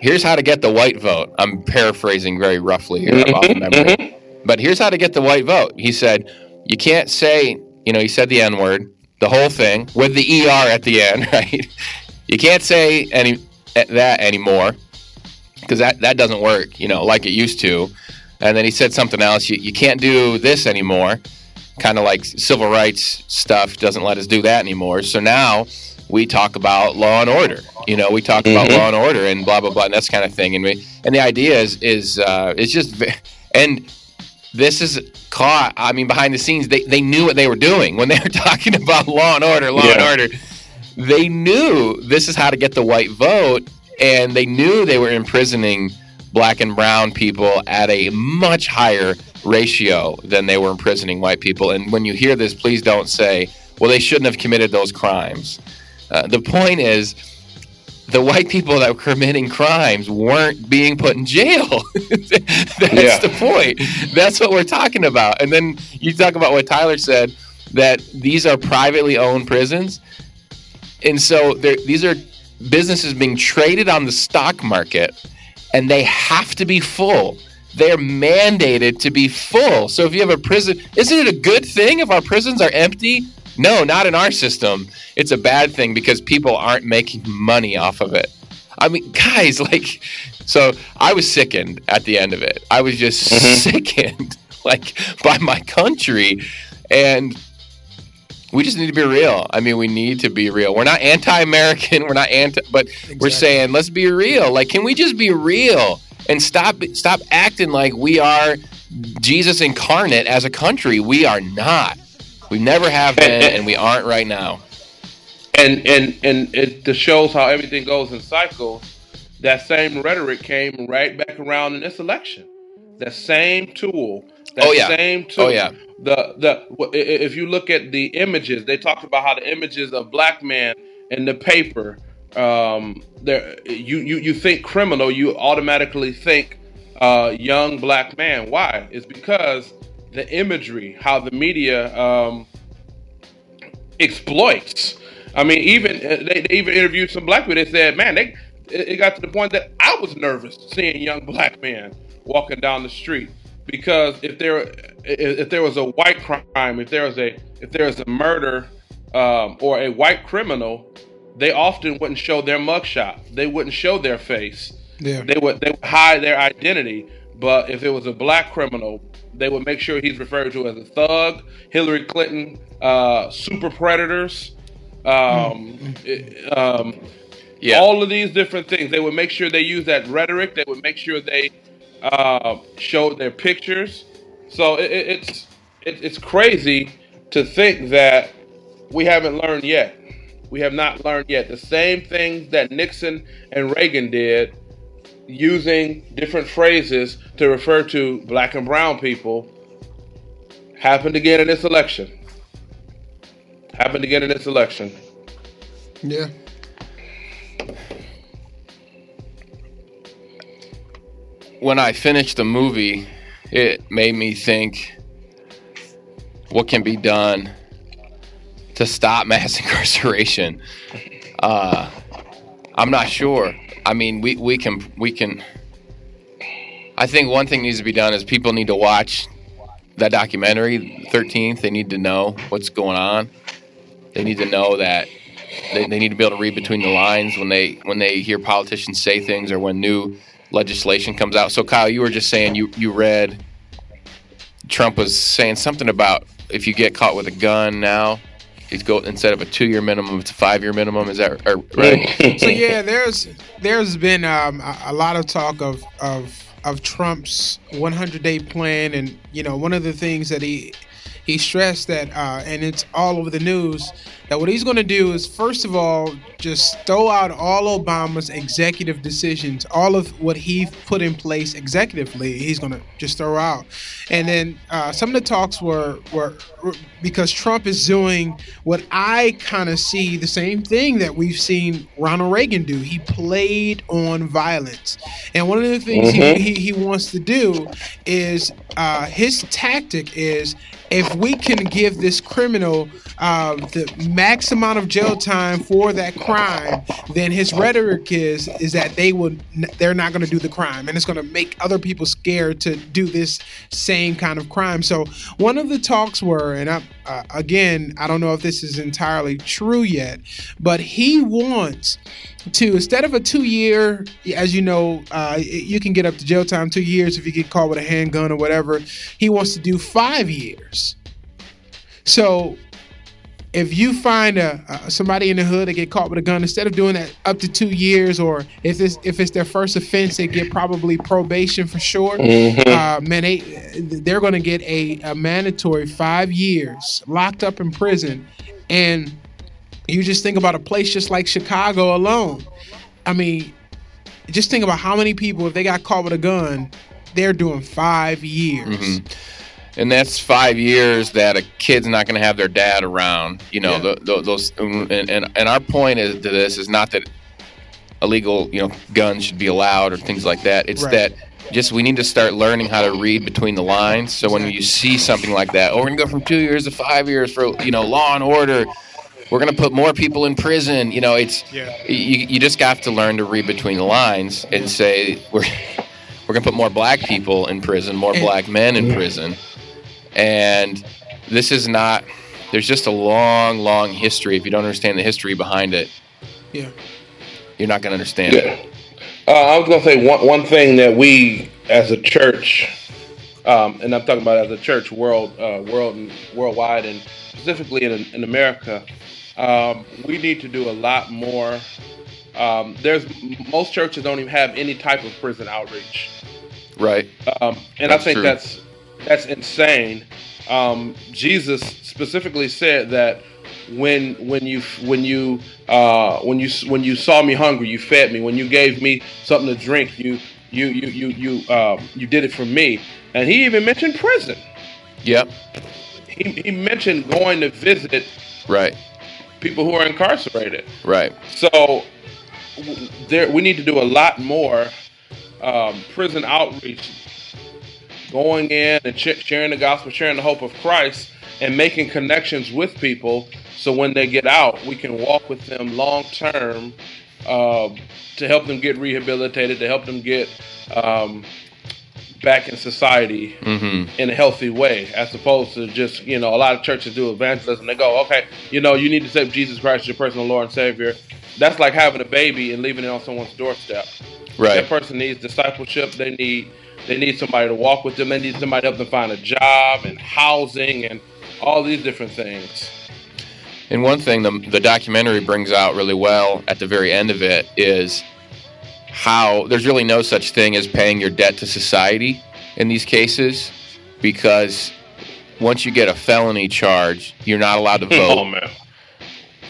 here's how to get the white vote. I'm paraphrasing very roughly here off memory. But here's how to get the white vote. He said, you can't say, you know, he said the N word, the whole thing with the ER at the end, *laughs* right? You can't say any that anymore because that that doesn't work, you know, like it used to. And then he said something else. You you can't do this anymore. Kind of like civil rights stuff doesn't let us do that anymore. So now we talk about law and order. You know, we talk about Mhm. law and order and blah blah blah and that's kind of thing. And we and the idea is is uh, it's just and this is caught. I mean, behind the scenes, they they knew what they were doing when they were *laughs* talking about law and order, law and order. They knew this is how to get the white vote, and they knew they were imprisoning black and brown people at a much higher ratio than they were imprisoning white people. And when you hear this, please don't say, "Well, they shouldn't have committed those crimes." Uh, the point is, the white people that were committing crimes weren't being put in jail. *laughs* That's Yeah. the point. That's what we're talking about. And then you talk about what Tyler said that these are privately owned prisons. And so these are businesses being traded on the stock market and they have to be full. They're mandated to be full. So if you have a prison, isn't it a good thing if our prisons are empty? No, not in our system. It's a bad thing because people aren't making money off of it. I mean, *laughs* guys, like, so I was sickened at the end of it. I was just mm-hmm. *laughs* sickened, like, by my country. And we just need to be real. I mean, we need to be real. We're not anti-American. *laughs* We're not anti, but we're saying let's be real. Like, can we just be real and stop stop acting like we are Jesus incarnate as a country? We are not. We never have been, and we aren't right now. and and and it just shows how everything goes in cycles. That same rhetoric came right back around in this election. That same tool. That Oh, yeah. Same tool. Oh, yeah. The the w- i- i- if you look at the images, they talked about how the images of black men in the paper. Um, there you you you think criminal, you automatically think uh, young black man. Why? It's because the imagery, how the media um, exploits. I mean, even uh, they, they even interviewed some black people. They said, "Man, they it got to the point that I was nervous seeing young black men walking down the street because if there if if there was a white crime, if there was a if there was a murder um, or a white criminal, they often wouldn't show their mugshot. They wouldn't show their face. Yeah. They would they would hide their identity. But if it was a black criminal, they would make sure he's referred to as a thug, Hillary Clinton, uh, super predators, um, it- um, Yeah. all of these different things. They would make sure they use that rhetoric. They would make sure they uh, showed their pictures. So it, it, it's it, it's crazy to think that we haven't learned yet. We have not learned yet. The same things that Nixon and Reagan did, using different phrases to refer to black and brown people, happened again in this election. Happened again in this election. Yeah. when I finished the movie, it made me think what can be done to stop mass *laughs* incarceration. Uh, I'm not sure. I mean, we, we can we can. I think one thing needs to be done is people need to watch that documentary, 13th. They need to know what's going on. They need to know that they, they need to be able to read between the lines when they when they hear politicians say things or when new legislation comes out. So Kyle, you were just saying you you read Trump was saying something about if you get caught with a gun now, it's go instead of a two year minimum, it's a five year minimum. Is that or, right? *laughs* So yeah, there's there's been um, a, a lot of talk of of of Trump's 100 day plan, and you know one of the things that he he stressed that, uh, and it's all over the news, that what he's going to do is first of all just throw out all Obama's executive decisions, all of what he put in place executively, he's going to just throw out, and then uh, some of the talks were were because Trump is doing what I kind of see the same thing that we've seen Ronald Reagan do. He played on violence, and one of the things he, he, he wants to do is uh, his tactic is if we can give this criminal uh, the max amount of jail time for that crime, then his rhetoric is is that they would they're not going to do the crime, and it's going to make other people scared to do this same kind of crime. So one of the talks were, and I uh, again, I don't know if this is entirely true yet, but he wants to instead of a two year, as you know, uh, you can get up to jail time two years if you get caught with a handgun or whatever. He wants to do five years. So if you find a, a, somebody in the hood that get caught with a gun, instead of doing that up to two years, or if it's if it's their first offense, they get probably probation for short. Uh, man, they they're going to get a, a mandatory five years locked up in prison, and you just think about a place just like Chicago alone. I mean, just think about how many people, if they got caught with a gun, they're doing five years. And that's five years that a kid's not going to have their dad around. You know, Yeah. tho- tho- those and, and and our point is to this is not that illegal, you know, guns should be allowed or things like that. It's Right. that just we need to start learning how to read between the lines. So when you see something like that, oh, we're going to go from two years to five years for you know law and order. We're going to put more people in prison. You know, it's Yeah. you, you just have to learn to read between the lines and say we're we're going to put more black people in prison, more And- black men in prison and this is not there's just a long long history if you don't understand the history behind it Yeah. you're not going to understand Yeah. it Uh, I was gonna say one one thing that we as a church, um, and I'm talking about as a church world, uh, world and worldwide, and specifically in in America, um, we need to do a lot more. Um, there's most churches don't even have any type of prison outreach. right Um, and That's I think true. that's that's insane. Um, Jesus specifically said that when when you when you uh, when you when you saw me hungry, you fed me. When you gave me something to drink, you you you you you um, you did it for me. And he even mentioned prison. yep He, he mentioned going to visit right people who are incarcerated. right So there, we need to do a lot more um, prison outreach, going in and sh- sharing the gospel, sharing the hope of Christ, and making connections with people. So when they get out, we can walk with them long term um, to help them get rehabilitated, to help them get um, back in society hmm in a healthy way, as opposed to just you know a lot of churches do evangelism. They go, okay, you know, you need to accept Jesus Christ as your personal Lord and Savior. That's like having a baby and leaving it on someone's doorstep. right That person needs discipleship. They need they need somebody to walk with them. They need somebody to help them find a job and housing and all these different things. and one thing the, the documentary brings out really well at the very end of it is how there's really no such thing as paying your debt to society in these cases because once you get a felony charge you're not allowed to *laughs* oh, vote Oh man,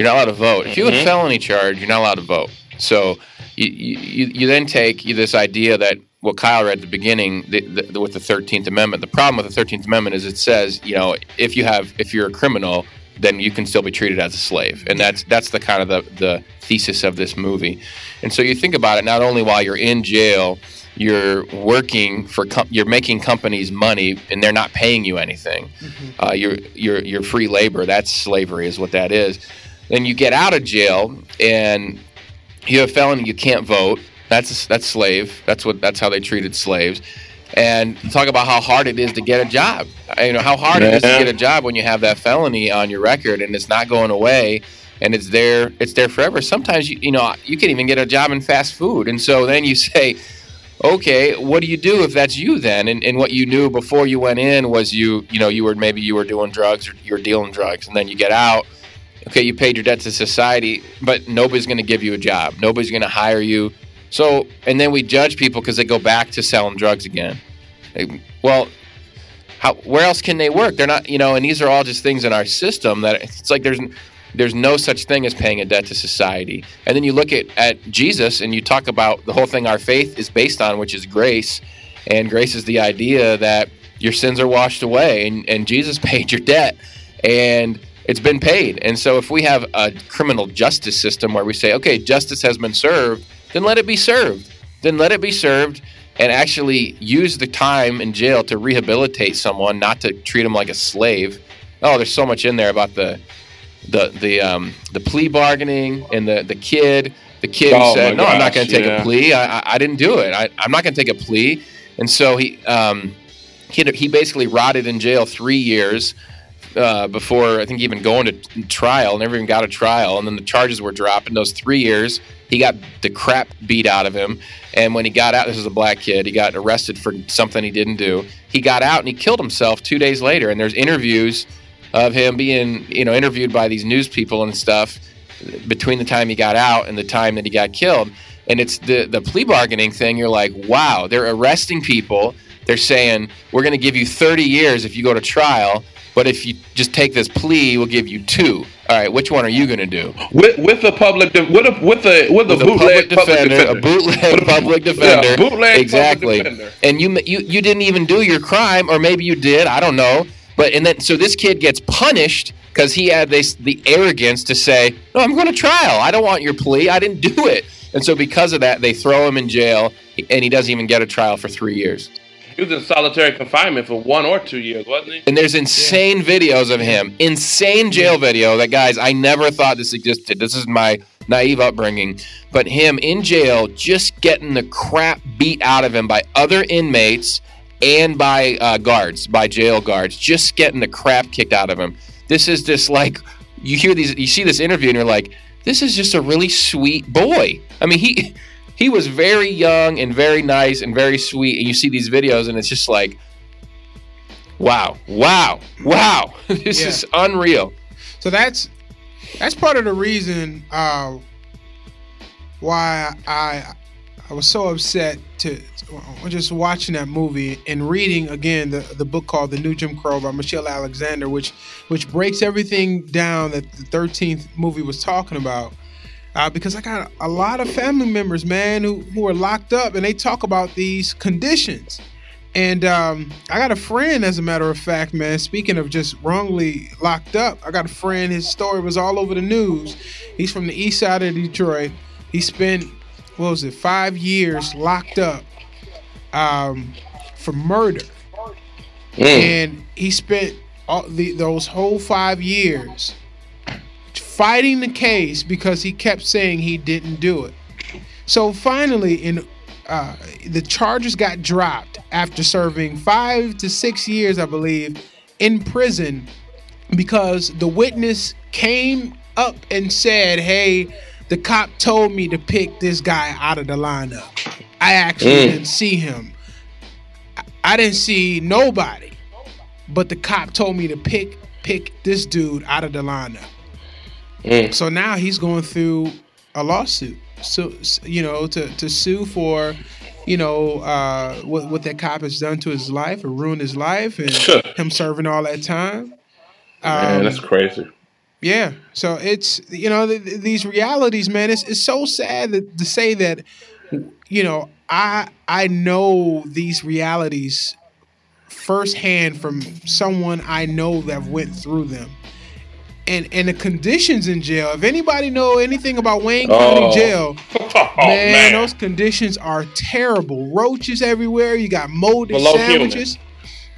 You're not allowed to vote. If you have a Mhm. felony charge, you're not allowed to vote. So you, you, you then take this idea that what Kyle read at the beginning the, the, with the Thirteenth Amendment. The problem with the Thirteenth Amendment is it says, you know, if you have if you're a criminal, then you can still be treated as a slave, and that's that's the kind of the, the thesis of this movie. And so you think about it. Not only while you're in jail, you're working for com- you're making companies money, and they're not paying you anything. Uh, you're you're you're free labor. That's slavery, is what that is. Then you get out of jail and you have a felony, you can't vote. That's that's slave. That's what that's how they treated slaves. And talk about how hard it is to get a job. You know how hard it is to get a job when you have that felony on your record and it's not going away and it's there it's there forever. Sometimes you you know you can even get a job in fast food. And so then you *laughs* say, okay, what do you do if that's you then? And, and what you knew before you went in was you you know you were maybe you were doing drugs or you were dealing drugs and then you get out okay, you paid your debt to society, but nobody's going to give you a job. Nobody's going to hire you. So, and then we judge people because they go back to selling drugs again. Like, Well, how, where else can they work? They're not, you know, and these are all just things in our system that it's like there's there's no such thing as paying a debt to society. And then you look at, at Jesus and you talk about the whole thing our faith is based on, which is grace. And grace is the idea that your sins are washed away and, and Jesus *laughs* paid your debt. And it's been paid. And so if we have a criminal justice system where we say, okay, justice has been served, then let it be served. Then let it be served and actually use the time in jail to rehabilitate someone, not to treat them like a slave. Oh, there's so much in there about the the the um, the plea bargaining and the the kid. The kid who Oh, said, "No, I'm not going to take yeah. a plea. I, I, I didn't do it. I, I'm not going to take a plea." And so he um, he he basically rotted in jail three years uh, before I think even going to trial. Never even got a trial, and then the charges were dropped. In those three years, he got the crap beat out of him. And when he got out, this is a black kid. He got arrested for something he didn't do. He got out and he killed himself two days later. And there's interviews of him being, you know, interviewed by these news people and stuff between the time he got out and the time that he got killed. And it's the the plea bargaining thing. You're like, wow, they're arresting people. They're saying we're going to give you 30 years if you go to trial, but if you just take this plea, we'll give you two. All right, which one are you going to do? With with a public de- with a with a with a With a bootleg public defender, a bootleg public defender, Yeah, bootleg exactly. public defender. And you you you didn't even do your crime, or maybe you did. I don't know. But and then so this kid gets punished because he had this the arrogance to say, "No, I'm going to trial. I don't want your plea. I didn't do it." And so because of that, they throw him in jail, and he doesn't even get a trial for three years. He was in solitary confinement for one or two years, wasn't he? And there's insane videos of him, insane jail video that guys I never thought this existed. This is my naive upbringing, but him in jail just getting the crap beat out of him by other inmates and by uh, guards, by jail guards, just getting the crap kicked out of him. This is just like you hear these, you see this interview, and you're like, this is just a really sweet boy. I mean, he he was very young and very nice and very sweet, and you see these videos, and it's just like. Wow! Wow! Wow! *laughs* this Yeah. is unreal. So that's that's part of the reason uh, why I I was so upset to, just watching that movie and reading again the, the book called The New Jim Crow by Michelle Alexander, which which breaks everything down that the thirteenth movie was talking about. Uh, because I got a lot of family members, man, who, who are locked up and they talk about these conditions. And um, I got a friend, as a matter of fact, man. Speaking of just wrongly locked up, I got a friend. His story was all over the news. He's from the east side of Detroit. He spent, what was it, five years locked up um, for murder. And he spent all the, those whole five years fighting the case because he kept saying he didn't do it. So finally, in uh, the charges got dropped after serving five to six years, I believe, in prison because the witness came up and said, "Hey, the cop told me to pick this guy out of the lineup. I actually didn't see him. I- I didn't see nobody, but the cop told me to pick pick this dude out of the lineup." So now he's going through a lawsuit. So you know to to sue for you know uh, what what that cop has done to his life or ruined his life and him serving all that time. Man, Um, that's crazy. yeah. So it's you know th- th- these realities, man. It's it's so sad that, to say that you know I I know these realities firsthand from someone I know that went through them. And and the conditions in jail. If anybody know anything about Wayne County Oh. Jail, *laughs* Oh, man, man. those conditions are terrible. Roaches everywhere. You got molded Below sandwiches.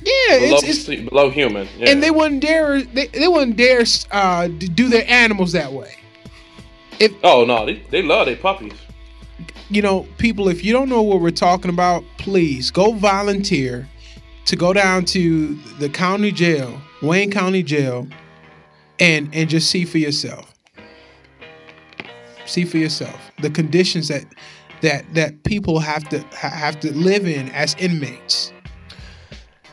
Yeah, below, it's, it's below human. Yeah. and they wouldn't dare they, they wouldn't dare uh, do their animals that way. If, oh no, they, they love their puppies. You know, people, if you don't know what we're talking about, please go volunteer to go down to the county jail, Wayne County Jail, and and just see for yourself. See for yourself the conditions that that that people have to have to live in as inmates.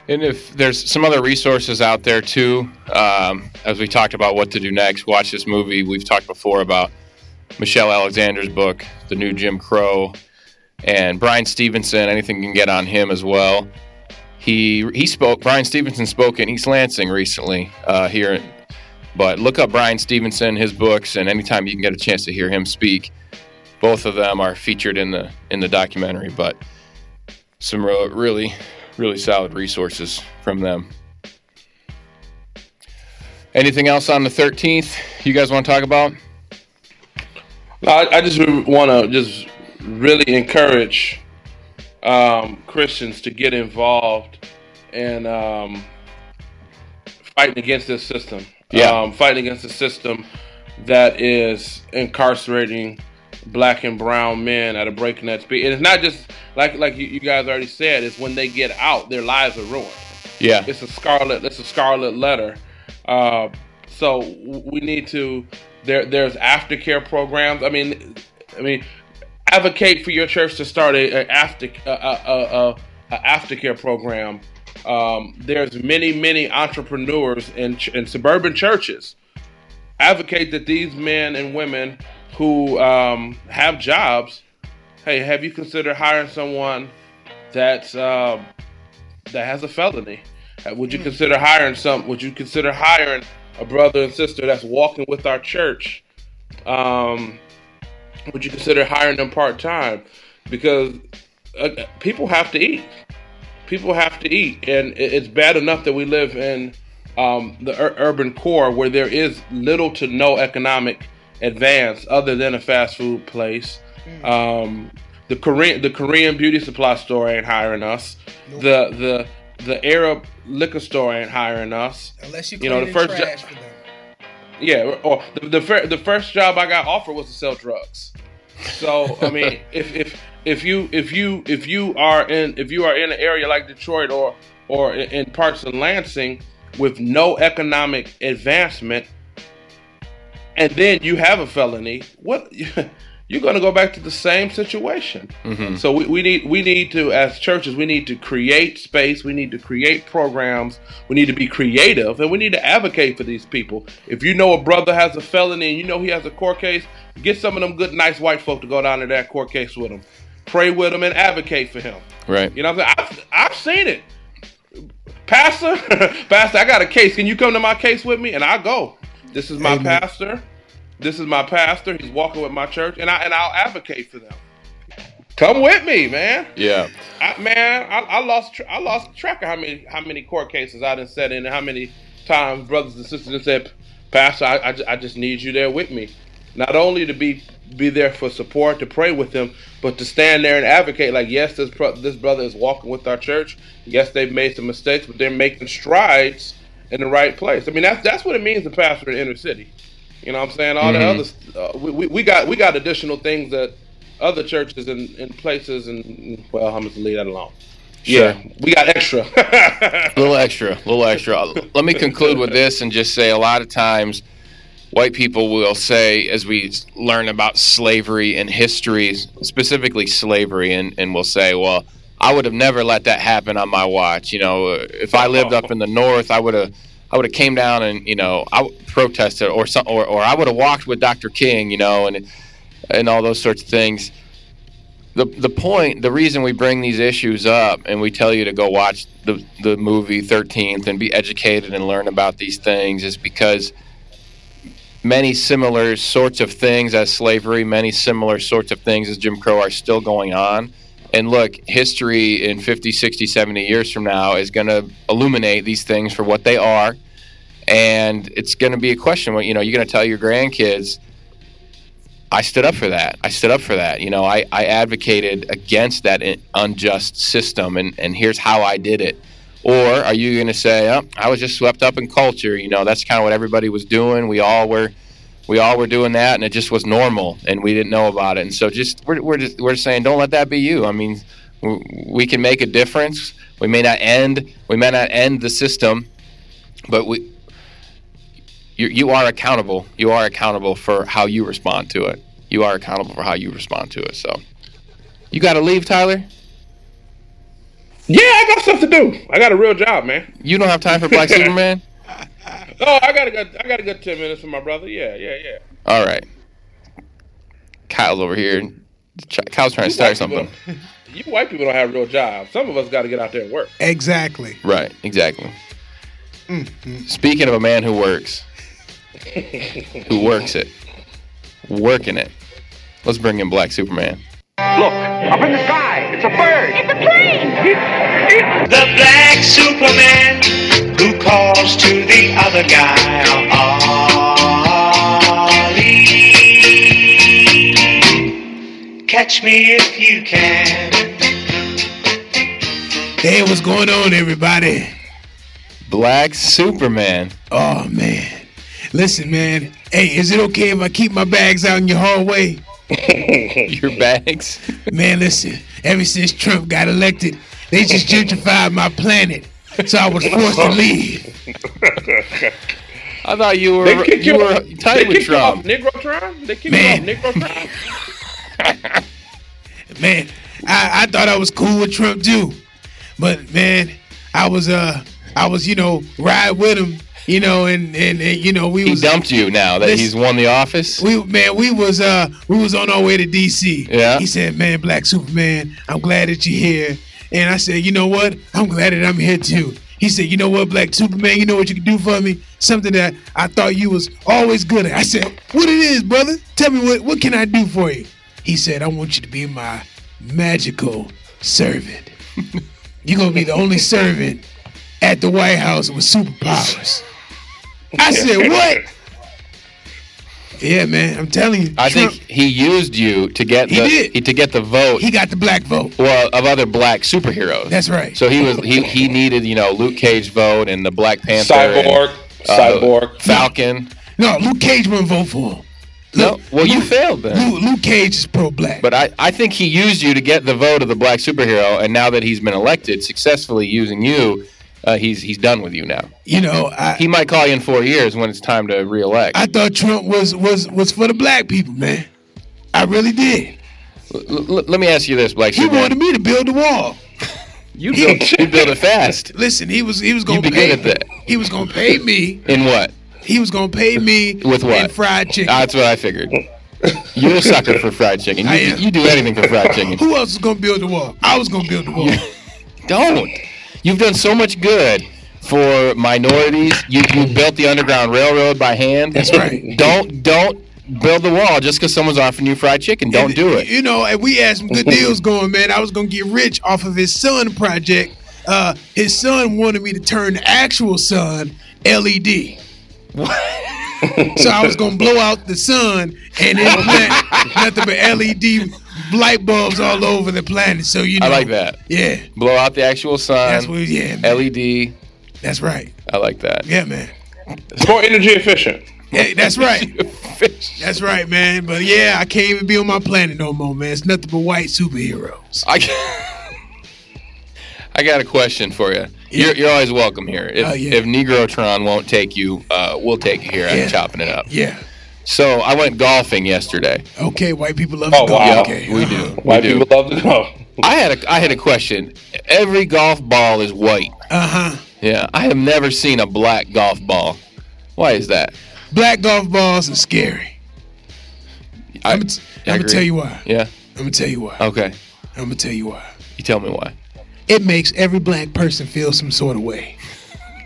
And if there's some other resources out there too, um, as we talked about what to do next, watch this movie. We've talked before about Michelle Alexander's book, The New Jim Crow, and Bryan Stevenson. Anything you can get on him as well. He he spoke. Bryan Stevenson spoke in East Lansing recently uh, here, but look up Bryan Stevenson, his books, and anytime you can get a chance to hear him speak, both of them are featured in the in the documentary. But some re- really really solid resources from them. Anything else on the 13th you guys want to talk about? I, I just want to just really encourage um, Christians to get involved in um, fighting against this system. Yeah. Um, fighting against the system that is incarcerating black and brown men at a breakneck speed. And it's not just like like you, you guys already said. It's when they get out, their lives are ruined. Yeah. It's a scarlet. It's a scarlet letter. Uh, so we need to there. There's aftercare programs. I mean, I mean, advocate for your church to start a, a after a, a, a, a aftercare program. Um, there's many many entrepreneurs in in suburban churches. Advocate that these men and women who um, have jobs. Hey, have you considered hiring someone that's uh, that has a felony? Uh, would you consider hiring some? Would you consider hiring a brother and sister that's walking with our church? Um, would you consider hiring them part time? Because uh, people have to eat. People have to eat, and it's bad enough that we live in um, the ur- urban core where there is little to no economic advance other than a fast food place. Um, the Korean the Korean beauty supply store ain't hiring us. The the the Arab liquor store ain't hiring us. Unless you You know, the first jo- trash for them. Yeah, or the the, the first job I got offered was to sell drugs. So I mean, *laughs* if if if you if you if you are in if you are in an area like Detroit or or in parts of Lansing with no economic advancement, and then you have a felony, what *laughs* you're going to go back to the same situation. Mm-hmm. So we, we need we need to as churches we need to create space, we need to create programs, we need to be creative, and we need to advocate for these people. If you know a brother has a felony and you know he has a court case, get some of them good nice white folk to go down to that court case with him, pray with him, and advocate for him. Right. You know what I'm saying? I've, I've seen it. Pastor, *laughs* Pastor, I got a case. Can you come to my case with me? And I go. This is my Amen. pastor. This is my pastor. He's walking with my church, and I and I'll advocate for them. Come with me, man. Yeah. I, man, I, I lost tr- I lost track of how many how many court cases I done set in, and how many times brothers and sisters have said, Pastor, I, I, I just need you there with me. Not only to be be there for support, to pray with them, but to stand there and advocate. Like, yes, this pro- this brother is walking with our church. Yes, they've made some mistakes, but they're making strides in the right place. I mean, that's that's what it means to pastor in inner city. You know what I'm saying? All the other uh, we, we, got we got additional things that other churches and, and places and well, I'm just leave that alone. Sure. Yeah, we got extra. A *laughs* *laughs* little extra, a little extra. Let me conclude with this and just say a lot of times white people will say, as we learn about slavery and history, specifically slavery, and, and will say, well, I would have never let that happen on my watch. You know, if I lived up in the north, I would have. I would have came down and you know I protested or some or, or I would have walked with Dr. King you know and and all those sorts of things the the point, the reason we bring these issues up and we tell you to go watch the the movie Thirteenth and be educated and learn about these things is because many similar sorts of things as slavery, many similar sorts of things as Jim Crow are still going on. And look, history in 50, 60, 70 years from now is going to illuminate these things for what they are. And it's going to be a question, you know, you're going to tell your grandkids, I stood up for that. I stood up for that. You know, I, I advocated against that unjust system, and, and here's how I did it. Or are you going to say, oh, I was just swept up in culture? You know, that's kind of what everybody was doing. We all were, we all were doing that, and it just was normal, and we didn't know about it. And so, just we're we're just, we're saying, don't let that be you. I mean, we, can make a difference. We may not end, we may not end the system, but we, you, you are accountable. You are accountable for how you respond to it. You are accountable for how you respond to it. So, you got to leave, Tyler. yeah, I got stuff to do. I got a real job, man. You don't have time for Black *laughs* Superman. Oh, I got a good I got a good ten minutes for my brother. Yeah, yeah, yeah. All right. Kyle's over here. Kyle's trying to start something. people- *laughs* You white people don't have real jobs. Some of us got to get out there and work. Exactly. Right. Exactly. Mm-hmm. Speaking of a man who works, who works it, working it. Let's bring in Black Superman. Look, up in the sky. It's a bird. It's a plane! The black Superman who calls to the other guy. Ollie. Catch me if you can. Hey, what's going on, everybody? Black Superman. Oh man, listen, man. Hey, is it okay if I keep my bags out in your hallway? *laughs* Your bags. Man, listen. Ever since Trump got elected, they just gentrified my planet, so I was forced to *laughs* leave. I thought you were They kicked you you, were off. They tight with kicked you off Trump. They kicked Man. you off Negrotron. *laughs* man, I, I thought I was cool with Trump too, but man, I was uh, I was you know ride with him, you know, and and, and you know we He was dumped you now that Listen- he's won the office. we man we was uh we was on our way to DC. Yeah. He said, "Man, Black Superman, I'm glad that you're here." And I said, "You know what? I'm glad that I'm here too." He said, "You know what, Black Superman? You know what you can do for me? Something that I thought you was always good at." I said, "What it is, brother? Tell me what what can I do for you?" He said, "I want you to be my magical servant. *laughs* You're gonna be the only servant at the White House with superpowers." I said, "What?" Yeah, man, I'm telling you. I Trump- think he used you to get He the did. to get the vote. he got the black vote. well, of other black superheroes. That's right. So he was he he needed you know Luke Cage vote and the Black Panther, Cyborg. and, uh, Cyborg. Falcon. No, Luke Cage wouldn't vote for him. No, Luke- well you failed then. Luke, Luke Cage is pro-black. But I, I think he used you to get the vote of the black superhero, and now that he's been elected, successfully using you, uh, he's he's done with you now. you know, I, He might call you in four years when it's time to reelect. I thought Trump was was was for the black people, man. I really did. L- l- let me ask you this, Black He Superman. wanted me to build the wall. *laughs* you built you built it fast. *laughs* Listen, he was he was gonna You'd pay good at that. He was gonna pay me. In what? He was gonna pay me With what? in fried chicken. That's what I figured. You're a sucker for fried chicken. *laughs* You, you do anything for fried chicken. Who else is gonna build the wall? I was gonna build the wall. Don't. You've done so much good for minorities. You, you built the Underground Railroad by hand. That's right. Don't don't build the wall just because someone's offering you fried chicken. Don't do it. You know, and we had some good deals going, man. I was gonna get rich off of his son project. Uh, his son wanted me to turn the actual sun LED. so I was gonna blow out the sun and implant *laughs* nothing but LED light bulbs all over the planet. So you know, I like that. Yeah, Blow out the actual sun. that's what. Yeah, man. LED. that's right. I like that. Yeah, man. It's more energy efficient. Yeah, that's right. That's right, man. But yeah, I can't even be on my planet no more, man. It's nothing but white superheroes. I, *laughs* I got a question for you. You're, you're always welcome here. If, Oh, yeah. if Negrotron won't take you, uh, we'll take you here. Yeah. I'm chopping it up. Yeah. So I went golfing yesterday. Okay, white people love Oh, to go. wow. Okay, We do. *laughs* White we do. people love to golf. I had a I had a question. Every golf ball is white. Uh huh. Yeah, I have never seen a black golf ball. Why is that? Black golf balls are scary. I, I'm gonna t- I I'm gonna agree. tell you why. Yeah. I'm gonna tell you why. Okay. I'm gonna tell you why. You tell me why. It makes every black person feel some sort of way.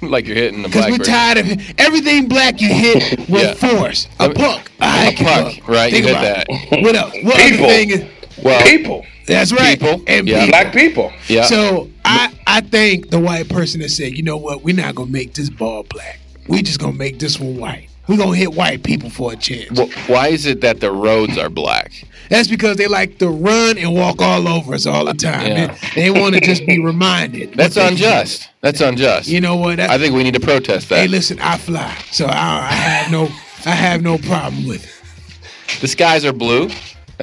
*laughs* like you're hitting the Because we're tired of everything black you hit with *laughs* Yeah. force. A Let me- puck. A, hiking puck, right, you hit that. it. What else? What People. other thing is Well, People. that's right. People. And Yeah. people. Black people. yeah. So I I think the white person that said, you know what, we're not gonna make this ball black. We just gonna make this one white. We're gonna hit white people for a chance. Wh- why is it that the roads are black? That's because they like to run and walk all over us all the time. Yeah. They, want to just be *laughs* reminded. That's unjust. That's unjust. You know what? I think we need to protest that. hey, listen, I fly, so I, I have no, I have no problem with it. the skies are blue.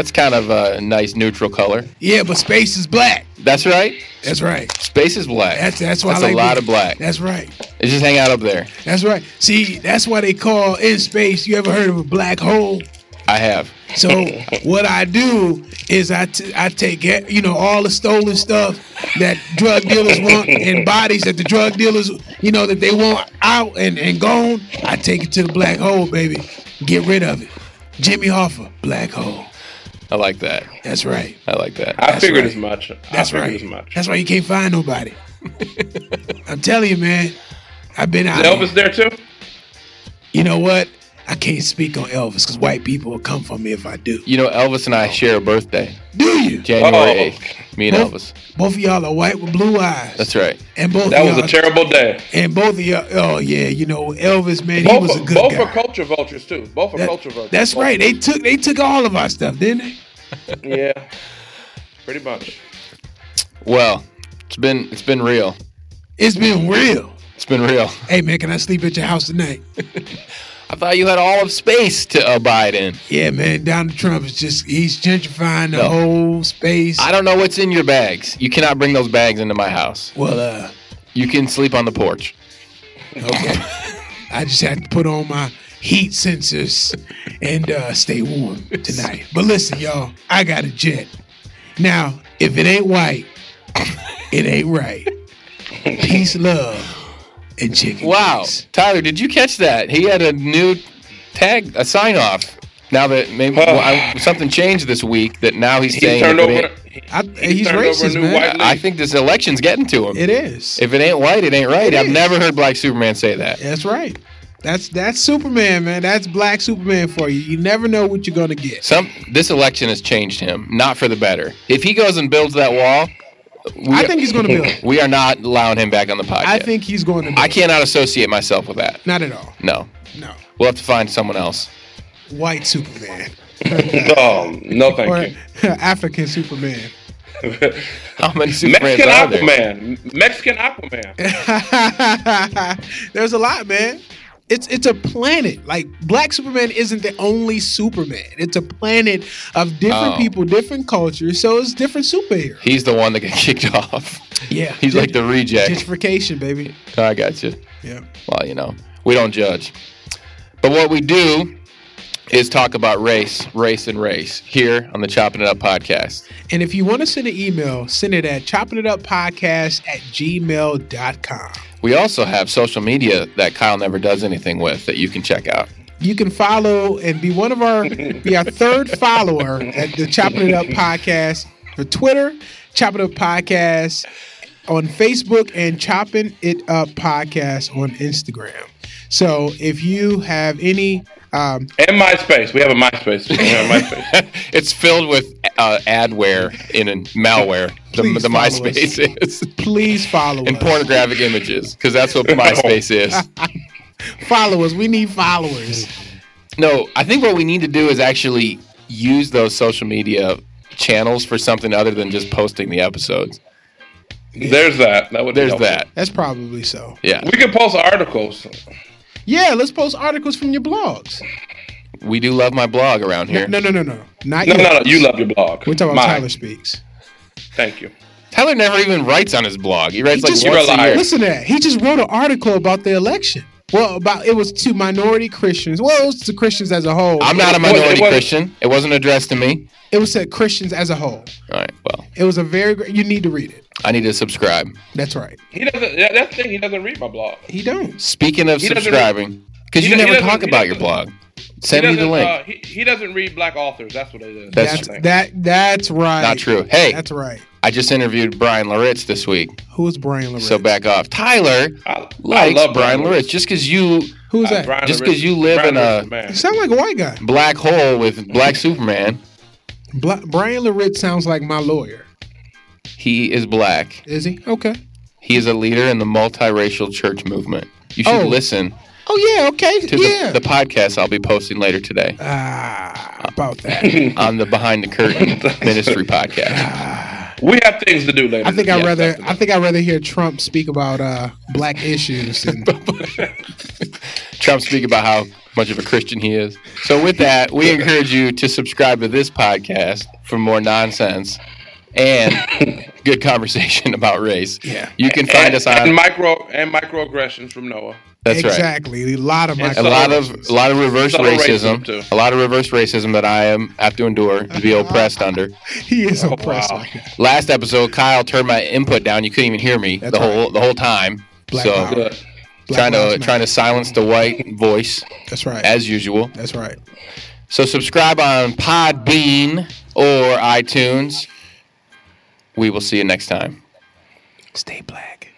That's kind of a nice neutral color. Yeah, but space is black. That's right. That's right. Space is black. That's that's why That's I like a lot being- of black. That's right. It just hang out up there. That's right. See, that's why they call in space. You ever heard of a black hole? I have. So what I do is I, t- I take you know all the stolen stuff that drug dealers want and bodies that the drug dealers you know that they want out and, and gone. I take it to the black hole, baby. Get rid of it. Jimmy Hoffa, black hole. I like that. That's right. I like that. I That's figured right. as much. That's I figured right. as much. That's why you can't find nobody. *laughs* I'm telling you, man. I've been out. Is Elvis there too? You know what? I can't speak on Elvis because white people will come for me if I do. You know, Elvis and I share a birthday, Do you? January Oh. 8th. Me and Both, Elvis. both of y'all are white with blue eyes. That's right. And both That of was y'all, a terrible day. And both of y'all, oh yeah, you know Elvis, man, he was a good both guy. are culture vultures too. Both are That- culture vultures. that's Both. right. They took they took all of our stuff, didn't they? *laughs* Yeah. Pretty much. Well, it's been it's been real. It's been real. It's been real. Hey man, can I sleep at your house tonight? *laughs* I thought you had all of space to abide in. yeah, man. Donald Trump is just he's gentrifying the No. whole space. I don't know what's in your bags. You cannot bring those bags into my house. well, uh, You can sleep on the porch. okay. *laughs* I just had to put on my heat sensors and uh, stay warm tonight. But listen, y'all, I got a jet. Now, if it ain't white, it ain't right. Peace, love, and chicken. Wow, grease. Tyler, did you catch that? He had a new tag, a sign off. Now that maybe well, I, something changed this week, that now he's He saying turned if it over. he- I, he he's turned racist, new man. white I think this election's getting to him. It is. If it ain't white, it ain't right. It I've is. never heard Black Superman say that. That's right. That's that's Superman, man. That's Black Superman for you. You never know what you're gonna get. Some this election has changed him, not for the better. If he goes and builds that wall, we, I think he's gonna build. *laughs* it. we are not allowing him back on the podcast. I think he's going to. Build. I it. cannot associate myself with that. Not at all. No, No. we'll have to find someone else. White Superman *laughs* Oh, no, thank or you. *laughs* African Superman. How many Supermans Mexican are there? Aquaman. Mexican Aquaman. There's a lot, man. It's it's a planet. Like Black Superman isn't the only Superman. It's a planet of different Oh. people, different cultures. So it's different superheroes. He's the one that got *laughs* kicked off. Yeah, He's like the reject. gentrification, baby. I got you. Yeah. Well, you know, we don't judge. But what we do is talk about race, race, and race here on the Chopping It Up podcast. And if you want to send an email, send it at choppingituppodcast at gmail.com. We also have social media that Kyle never does anything with that you can check out. You can follow and be one of our be our third follower at the Chopping It Up podcast for Twitter, Chopping It Up podcast on Facebook, and Chopping It Up podcast on Instagram. So if you have any um, And MySpace. We have a MySpace. We have a *laughs* MySpace. *laughs* it's filled with uh, adware in a malware. The, the follow MySpace is please follow and us. pornographic images because that's what *laughs* MySpace is. Follow us. We need followers. No, I think what we need to do is actually use those social media channels for something other than just posting the episodes. There's that. That would There's helpful. that. That's probably so. Yeah, We can post articles. Yeah, let's post articles from your blogs. we do love my blog around here. No, no, no, no. Not No, yours. no, no. You love your blog. We're talking about Mine. Tyler Speaks. Thank you. Tyler never even writes on his blog. He writes He just like once You're a a year. liar. Listen to that. He just wrote an article about the election. Well, about it was to minority Christians. Well, it was to Christians as a whole. I'm not a minority it wasn't- Christian. It wasn't addressed to me. It was to Christians as a whole. All right, well, It was a very great. You need to read it. I need to subscribe. That's right. He doesn't. that- That's the thing. He doesn't read my blog. He don't. Speaking of He subscribing, because you never talk about your blog. Send me the link. Uh, he, he doesn't read black authors. That's what it is. That's- That's that. That's right. Not true. Hey, That's right. I just interviewed Brian Loritts this week, Who's Brian Loritts? so back off. Tyler I, I love Brian Loritts. Loritts just because you Who's Uh, that? Brian Just 'cause you live Brian in a- is the man. You sound like a white guy. black hole with Black Superman. Bla- Brian Loritts sounds like my lawyer. He is black. Is he? Okay. He is a leader in the multiracial church movement. You should Oh. listen Oh yeah. Okay. to yeah. the, the podcast I'll be posting later today ah, about that. *laughs* on the Behind the Curtain *laughs* Ministry podcast. We have things to do later. I think I'd rather. definitely. I think I'd rather hear Trump speak about uh, black issues. Than, *laughs* Trump speak about how much of a Christian he is. So with that, we encourage you to subscribe to this podcast for more nonsense and *laughs* good conversation about race. Yeah. You can find and, us on and micro and microaggressions from Noah. That's right. exactly. A lot of my. A lot of a lot of reverse racism, racism, too. a lot of reverse racism that I am have to endure to be uh-huh. oppressed under. *laughs* he is Oh, oppressed. wow. right now. Last episode, Kyle turned my input down. You couldn't even hear me That's the whole the whole time. Black so power. Good. Black trying to Matter. trying to silence the white voice That's right. as usual. That's right. So subscribe on Podbean or iTunes. We will see you next time. Stay black.